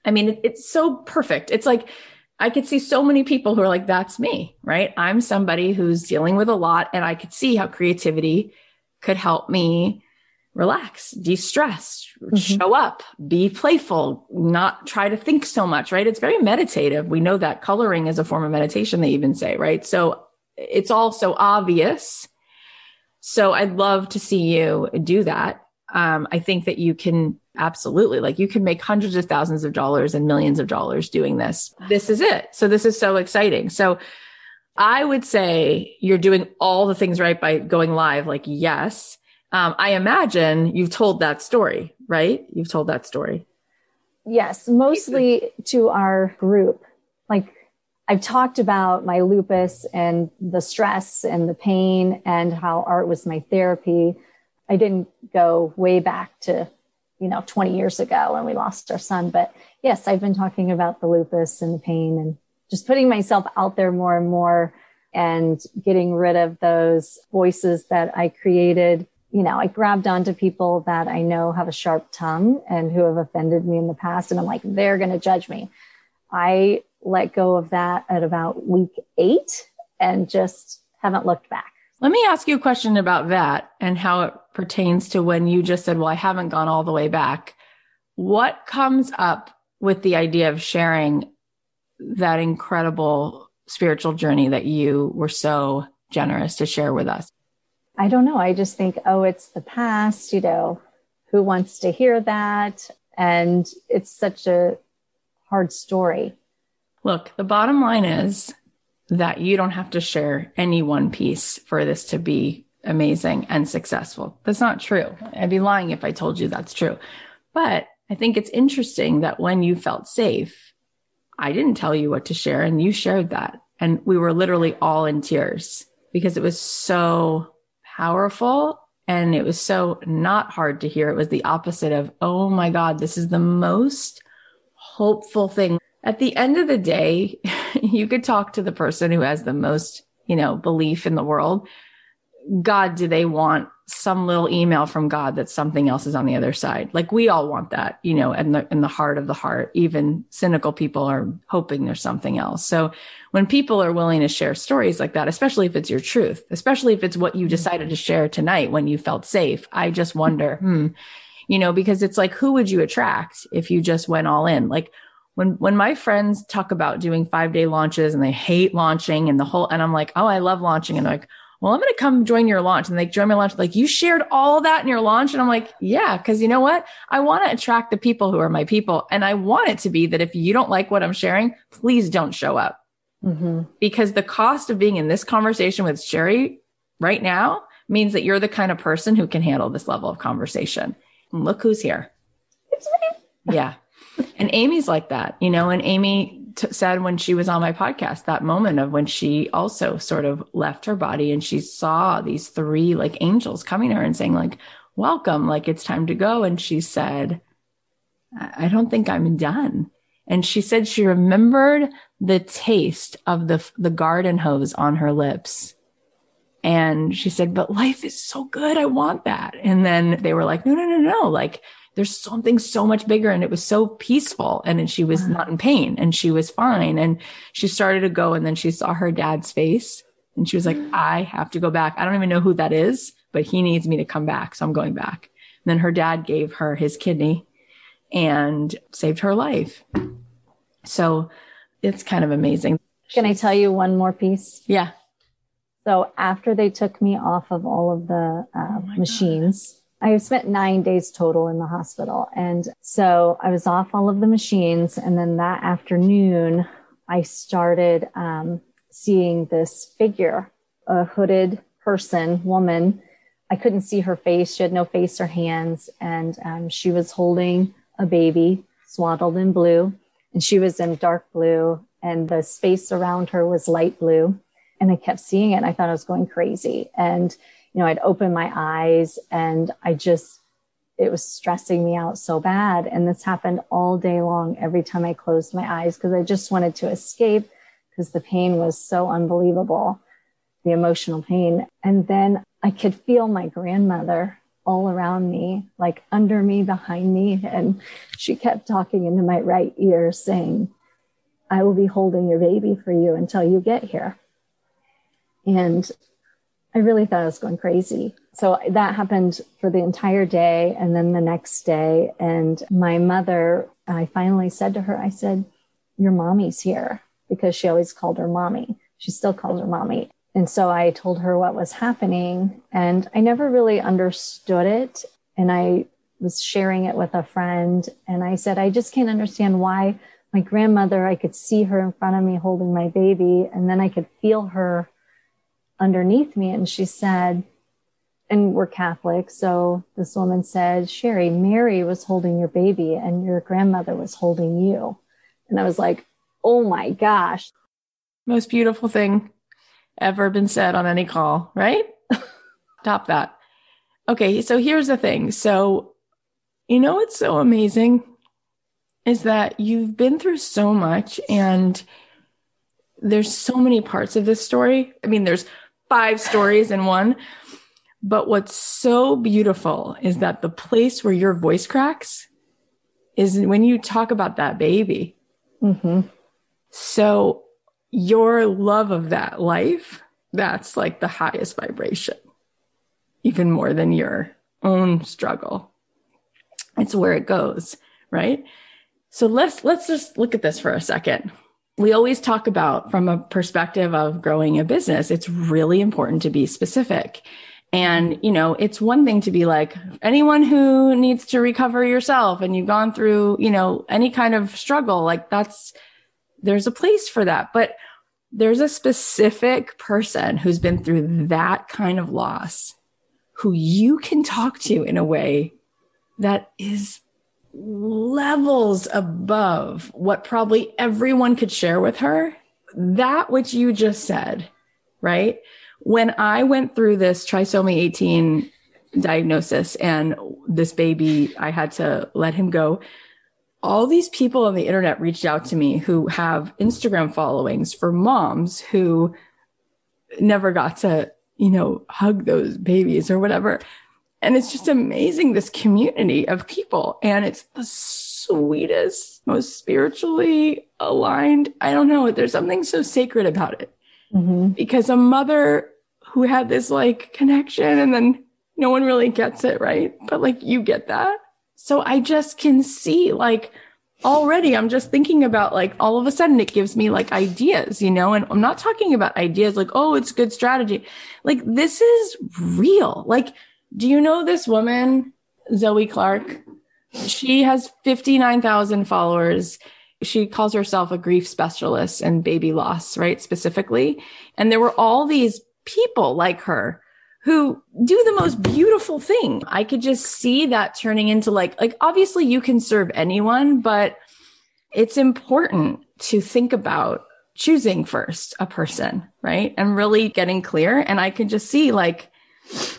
I mean, it, it's so perfect. It's like, I could see so many people who are like, that's me, right? I'm somebody who's dealing with a lot and I could see how creativity could help me relax, de-stress, Mhm. show up, be playful, not try to think so much, right? It's very meditative. We know that coloring is a form of meditation, they even say, right? So it's all so obvious. So I'd love to see you do that. Um, I think that you can absolutely, like, you can make hundreds of thousands of dollars and millions of dollars doing this. This is it. So this is so exciting. So I would say you're doing all the things right by going live. Like, yes. Um, I imagine you've told that story, right? You've told that story. Yes, mostly to our group. Like I've talked about my lupus and the stress and the pain and how art was my therapy. I didn't go way back to, you know, 20 years ago when we lost our son. But yes, I've been talking about the lupus and the pain and just putting myself out there more and more and getting rid of those voices that I created. You know, I grabbed onto people that I know have a sharp tongue and who have offended me in the past. And I'm like, they're going to judge me. I let go of that at about week eight and just haven't looked back. Let me ask you a question about that and how it pertains to when you just said, well, I haven't gone all the way back. What comes up with the idea of sharing that incredible spiritual journey that you were so generous to share with us? I don't know. I just think, oh, it's the past, you know, who wants to hear that? And it's such a hard story. Look, the bottom line is that you don't have to share any one piece for this to be amazing and successful. That's not true. I'd be lying if I told you that's true. But I think it's interesting that when you felt safe, I didn't tell you what to share and you shared that. And we were literally all in tears because it was so powerful and it was so not hard to hear. It was the opposite of, oh my God, this is the most hopeful thing. At the end of the day, [LAUGHS] you could talk to the person who has the most, you know, belief in the world. God, do they want some little email from God that something else is on the other side? Like we all want that, you know, in the, in the heart of the heart. Even cynical people are hoping there's something else. So when people are willing to share stories like that, especially if it's your truth, especially if it's what you decided to share tonight when you felt safe, I just wonder, hmm, you know, because it's like, who would you attract if you just went all in? Like, when when my friends talk about doing five day launches and they hate launching and the whole and I'm like, oh, I love launching, and they're like, well, I'm going to come join your launch. And they join my launch. Like, you shared all that in your launch. And I'm like, yeah, because you know what? I want to attract the people who are my people. And I want it to be that if you don't like what I'm sharing, please don't show up. Mm-hmm. Because the cost of being in this conversation with Sheri right now means that you're the kind of person who can handle this level of conversation. And look who's here. It's me. Yeah. And Amy's like that, you know, and Amy t- said when she was on my podcast, that moment of when she also sort of left her body and she saw these three like angels coming to her and saying like, welcome, like it's time to go. And she said, I don't think I'm done. And she said she remembered the taste of the, the garden hose on her lips. And she said, but life is so good. I want that. And then they were like, no, no, no, no. Like there's something so much bigger and it was so peaceful and she was not in pain and she was fine and she started to go and then she saw her dad's face and she was like [GASPS] i have to go back. I don't even know who that is but he needs me to come back so i'm going back. And then her dad gave her his kidney and saved her life. So it's kind of amazing. Can i tell you one more piece? Yeah. So after they took me off of all of the uh, oh machines I spent nine days total in the hospital. And so I was off all of the machines. And then that afternoon, I started um, seeing this figure, a hooded person, woman. I couldn't see her face. She had no face or hands. And um, she was holding a baby swaddled in blue. And she was in dark blue. And the space around her was light blue. And I kept seeing it. I thought I was going crazy. And you know, I'd open my eyes and I just, it was stressing me out so bad. And this happened all day long every time I closed my eyes because I just wanted to escape because the pain was so unbelievable, the emotional pain. And then I could feel my grandmother all around me, like under me, behind me. And she kept talking into my right ear saying, I will be holding your baby for you until you get here. And I really thought I was going crazy. So that happened for the entire day and then the next day. And my mother, I finally said to her, I said, Your mommy's here because she always called her mommy. She still calls her mommy. And so I told her what was happening and I never really understood it. And I was sharing it with a friend and I said, I just can't understand why my grandmother, I could see her in front of me holding my baby and then I could feel her underneath me and she said, and we're Catholic. So this woman said, Sheri, Mary was holding your baby and your grandmother was holding you. And I was like, oh my gosh. Most beautiful thing ever been said on any call, right? [LAUGHS] Top that. Okay. So here's the thing. So, you know, what's so amazing is that you've been through so much and there's so many parts of this story. I mean, there's five stories in one. But what's so beautiful is that the place where your voice cracks is when you talk about that baby. Mm-hmm. So your love of that life, that's like the highest vibration, even more than your own struggle. It's where it goes, right? So let's let's just look at this for a second we always talk about from a perspective of growing a business, it's really important to be specific. And, you know, it's one thing to be like anyone who needs to recover yourself and you've gone through, you know, any kind of struggle, like that's, there's a place for that. But there's a specific person who's been through that kind of loss who you can talk to in a way that is levels above what probably everyone could share with her. That which you just said, right? When I went through this trisomy 18 diagnosis and this baby, I had to let him go. All these people on the internet reached out to me who have Instagram followings for moms who never got to, you know, hug those babies or whatever. And it's just amazing, this community of people. And it's the sweetest, most spiritually aligned. I don't know. There's something so sacred about it. Mm-hmm. Because a mother who had this like connection and then no one really gets it, right? But like you get that. So I just can see like already I'm just thinking about like all of a sudden it gives me like ideas, you know, and I'm not talking about ideas like, oh, it's good strategy. Like this is real. Like do you know this woman, Zoe Clark? She has 59,000 followers. She calls herself a grief specialist and baby loss, right? Specifically. And there were all these people like her who do the most beautiful thing. I could just see that turning into like, like obviously you can serve anyone, but it's important to think about choosing first a person, right? And really getting clear. And I could just see like,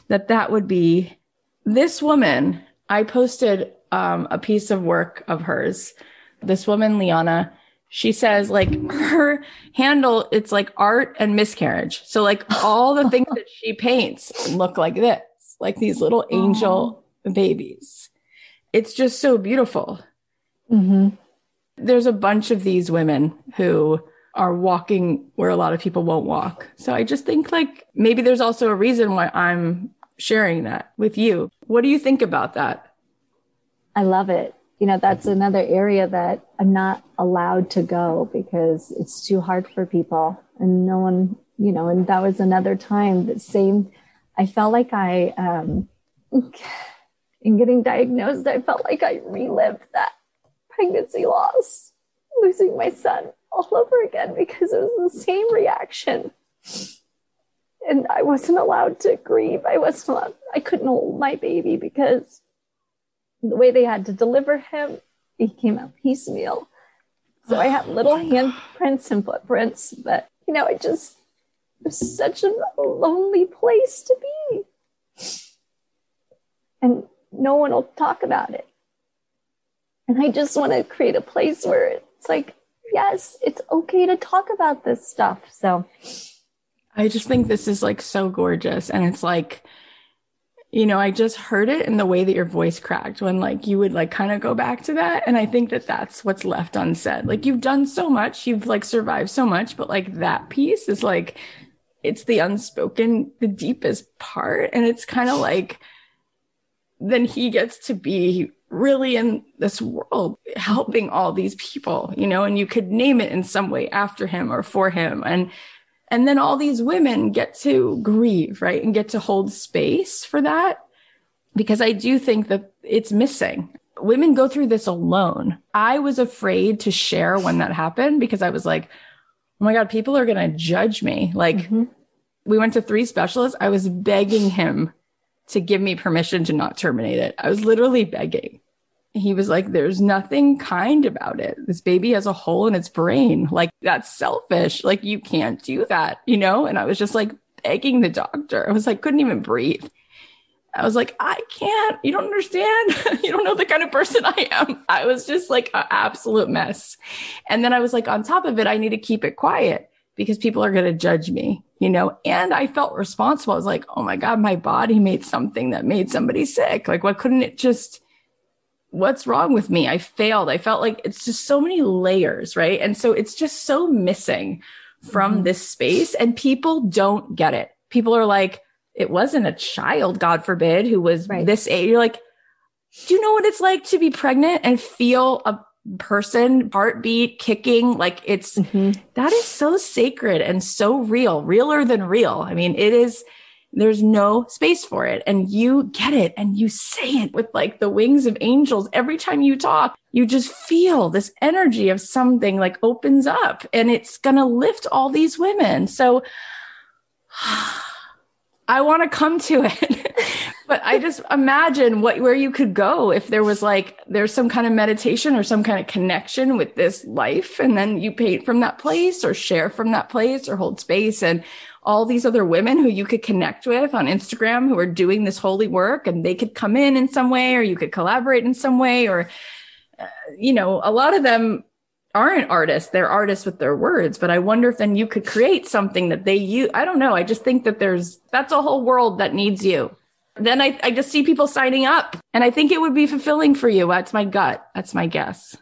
that that would be this woman. I posted um, a piece of work of hers. This woman, Liana, she says like her handle, it's like art and miscarriage. So like all the things that she paints look like this, like these little angel babies. It's just so beautiful. Mm-hmm. There's a bunch of these women who are walking where a lot of people won't walk. So I just think like maybe there's also a reason why I'm sharing that with you. What do you think about that? I love it. You know, that's another area that I'm not allowed to go because it's too hard for people and no one, you know, and that was another time that same, I felt like I, um, [LAUGHS] in getting diagnosed, I felt like I relived that pregnancy loss, losing my son all over again because it was the same reaction. And I wasn't allowed to grieve. I wasn't allowed, I couldn't hold my baby because the way they had to deliver him, he came out piecemeal. So I have little [SIGHS] handprints and footprints, but you know, it just it was such a lonely place to be. And no one will talk about it. And I just want to create a place where it's like yes, it's okay to talk about this stuff. So I just think this is like so gorgeous. And it's like, you know, I just heard it in the way that your voice cracked when like you would like kind of go back to that. And I think that that's what's left unsaid. Like you've done so much, you've like survived so much, but like that piece is like, it's the unspoken, the deepest part. And it's kind of like, then he gets to be really in this world helping all these people, you know, and you could name it in some way after him or for him. And, and then all these women get to grieve, right? And get to hold space for that because I do think that it's missing. Women go through this alone. I was afraid to share when that happened because I was like, oh my God, people are going to judge me. Like, mm-hmm. we went to three specialists. I was begging him to give me permission to not terminate it. I was literally begging. He was like, there's nothing kind about it. This baby has a hole in its brain. Like, that's selfish. Like, you can't do that, you know? And I was just like begging the doctor. I was like, couldn't even breathe. I was like, I can't. You don't understand. [LAUGHS] you don't know the kind of person I am. I was just like an absolute mess. And then I was like, on top of it, I need to keep it quiet because people are going to judge me you know, and I felt responsible. I was like, oh my God, my body made something that made somebody sick. Like, why couldn't it just, what's wrong with me? I failed. I felt like it's just so many layers, right? And so it's just so missing from mm-hmm. this space and people don't get it. People are like, it wasn't a child, God forbid, who was right. this age. You're like, do you know what it's like to be pregnant and feel a person, heartbeat kicking. Like it's, mm-hmm. that is so sacred and so real, realer than real. I mean, it is, there's no space for it. And you get it and you say it with like the wings of angels. Every time you talk, you just feel this energy of something like opens up and it's going to lift all these women. So [SIGHS] I want to come to it. [LAUGHS] but I just imagine what where you could go if there was like there's some kind of meditation or some kind of connection with this life and then you paint from that place or share from that place or hold space and all these other women who you could connect with on Instagram who are doing this holy work and they could come in in some way or you could collaborate in some way or uh, you know a lot of them aren't artists. They're artists with their words. But i wonder if then you could create something that they use i don't know. I just think that there's that's a whole world that needs you then I, I just see people signing up and i think it would be fulfilling for you that's my gut that's my guess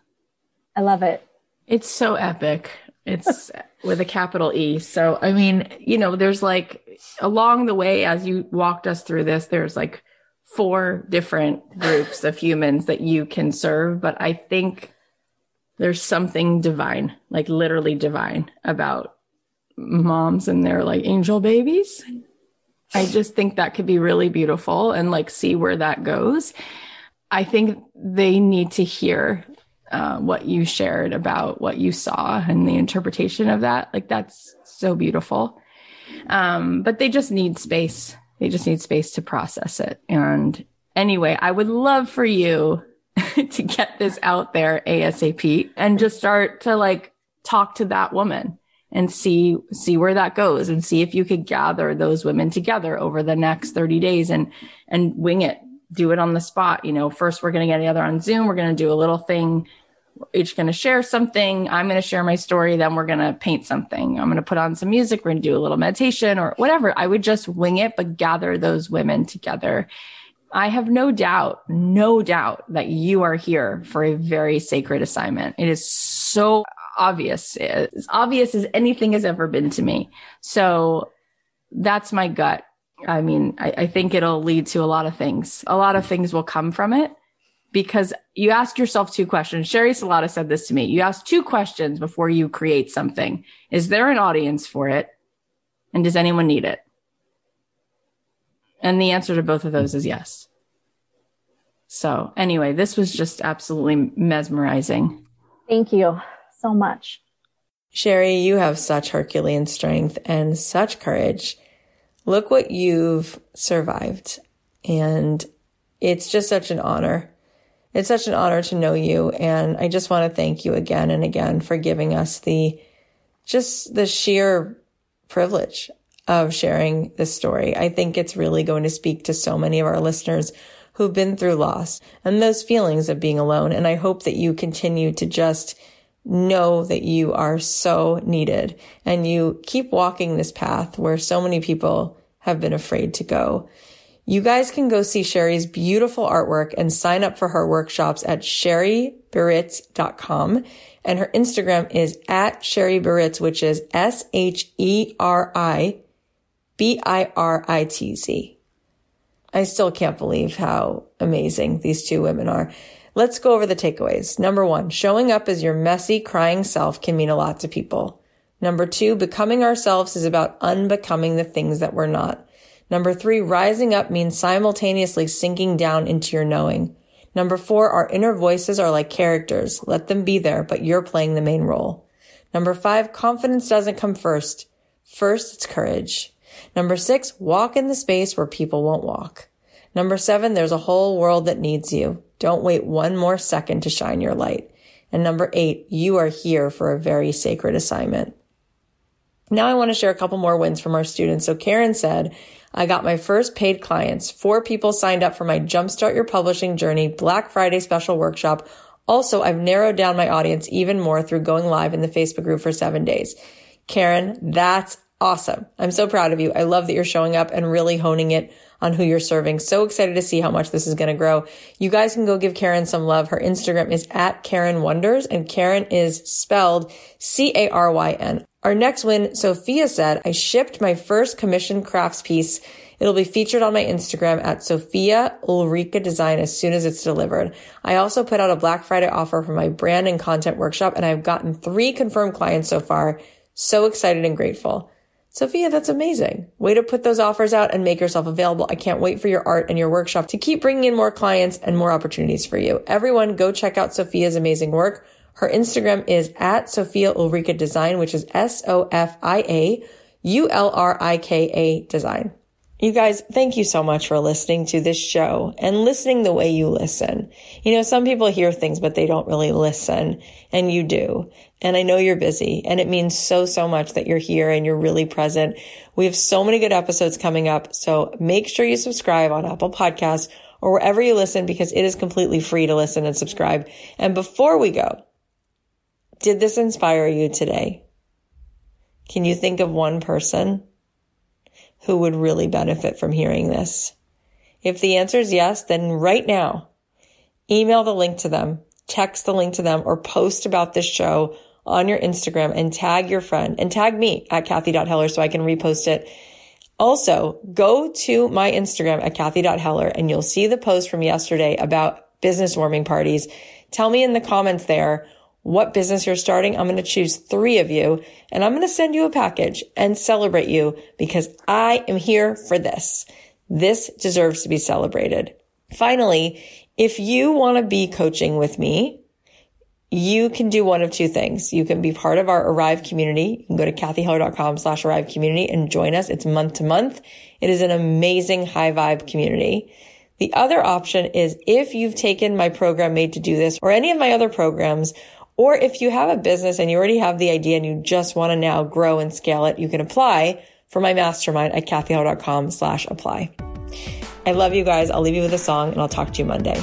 i love it it's so epic it's [LAUGHS] with a capital E. So, I mean, you know, there's like along the way, as you walked us through this, there's like four different groups of humans that you can serve. But I think there's something divine, like literally divine about moms and their like angel babies. I just think that could be really beautiful and like see where that goes. I think they need to hear uh, what you shared about what you saw and the interpretation of that. Like that's so beautiful. Um, but they just need space. They just need space to process it. And anyway, I would love for you [LAUGHS] to get this out there ASAP and just start to like talk to that woman and see see where that goes and see if you could gather those women together over the next 30 days and and wing it do it on the spot. You know, first we're going to get together on Zoom. We're going to do a little thing. We're each going to share something. I'm going to share my story. Then we're going to paint something. I'm going to put on some music. We're going to do a little meditation or whatever. I would just wing it, but gather those women together. I have no doubt, no doubt that you are here for a very sacred assignment. It is so obvious, as obvious as anything has ever been to me. So that's my gut. I mean, I, I, think it'll lead to a lot of things. A lot of things will come from it because you ask yourself two questions. Sheri Salata said this to me. You ask two questions before you create something. Is there an audience for it? And does anyone need it? And the answer to both of those is yes. So anyway, this was just absolutely mesmerizing. Thank you so much. Sheri, you have such Herculean strength and such courage look what you've survived. And it's just such an honor. It's such an honor to know you. And I just want to thank you again and again for giving us the, just the sheer privilege of sharing this story. I think it's really going to speak to so many of our listeners who've been through loss and those feelings of being alone. And I hope that you continue to just know that you are so needed and you keep walking this path where so many people have been afraid to go. You guys can go see Sheri's beautiful artwork and sign up for her workshops at sheribiritz.com. And her Instagram is at Sheri Biritz, which is S-H-E-R-I-B-I-R-I-T-Z. I still can't believe how amazing these two women are. Let's go over the takeaways. Number one, showing up as your messy, crying self can mean a lot to people. Number two, becoming ourselves is about unbecoming the things that we're not. Number three, rising up means simultaneously sinking down into your knowing. Number four, our inner voices are like characters. Let them be there, but you're playing the main role. Number five, confidence doesn't come first. First, it's courage. Number six, walk in the space where people won't walk. Number seven, there's a whole world that needs you. Don't wait one more second to shine your light. And number eight, you are here for a very sacred assignment. Now I want to share a couple more wins from our students. So Caryn said, I got my first paid clients. Four people signed up for my Jumpstart Your Publishing Journey Black Friday special workshop. Also, I've narrowed down my audience even more through going live in the Facebook group for seven days. Caryn, that's awesome. I'm so proud of you. I love that you're showing up and really honing it on who you're serving. So excited to see how much this is going to grow. You guys can go give Caryn some love. Her Instagram is at Caryn Wonders and Caryn is spelled C-A-R-Y-N. Our next win, Sofia said, I shipped my first commissioned crafts piece. It'll be featured on my Instagram at Sofia Ulrika Design as soon as it's delivered. I also put out a Black Friday offer for my brand and content workshop and I've gotten three confirmed clients so far. So excited and grateful. Sofia, that's amazing. Way to put those offers out and make yourself available. I can't wait for your art and your workshop to keep bringing in more clients and more opportunities for you. Everyone go check out Sofia's amazing work. Her Instagram is at Sofia Ulrika Design, which is S-O-F-I-A U-L-R-I-K-A design. You guys, thank you so much for listening to this show and listening the way you listen. You know, some people hear things, but they don't really listen and you do. And I know you're busy and it means so, so much that you're here and you're really present. We have so many good episodes coming up. So make sure you subscribe on Apple podcasts or wherever you listen because it is completely free to listen and subscribe. And before we go, did this inspire you today? Can you think of one person who would really benefit from hearing this? If the answer is yes, then right now, email the link to them, text the link to them, or post about this show on your Instagram and tag your friend and tag me at Cathy.Heller so I can repost it. Also, go to my Instagram at Cathy.Heller and you'll see the post from yesterday about business warming parties. Tell me in the comments there what business you're starting. I'm going to choose three of you and I'm going to send you a package and celebrate you because I am here for this. This deserves to be celebrated. Finally, if you want to be coaching with me, you can do one of two things. You can be part of our Arrive community. You can go to cathyheller.com slash Arrive community and join us. It's month to month. It is an amazing high vibe community. The other option is if you've taken my program made to do this or any of my other programs, or if you have a business and you already have the idea and you just want to now grow and scale it, you can apply for my mastermind at cathyheller.com slash apply. I love you guys. I'll leave you with a song and I'll talk to you Monday.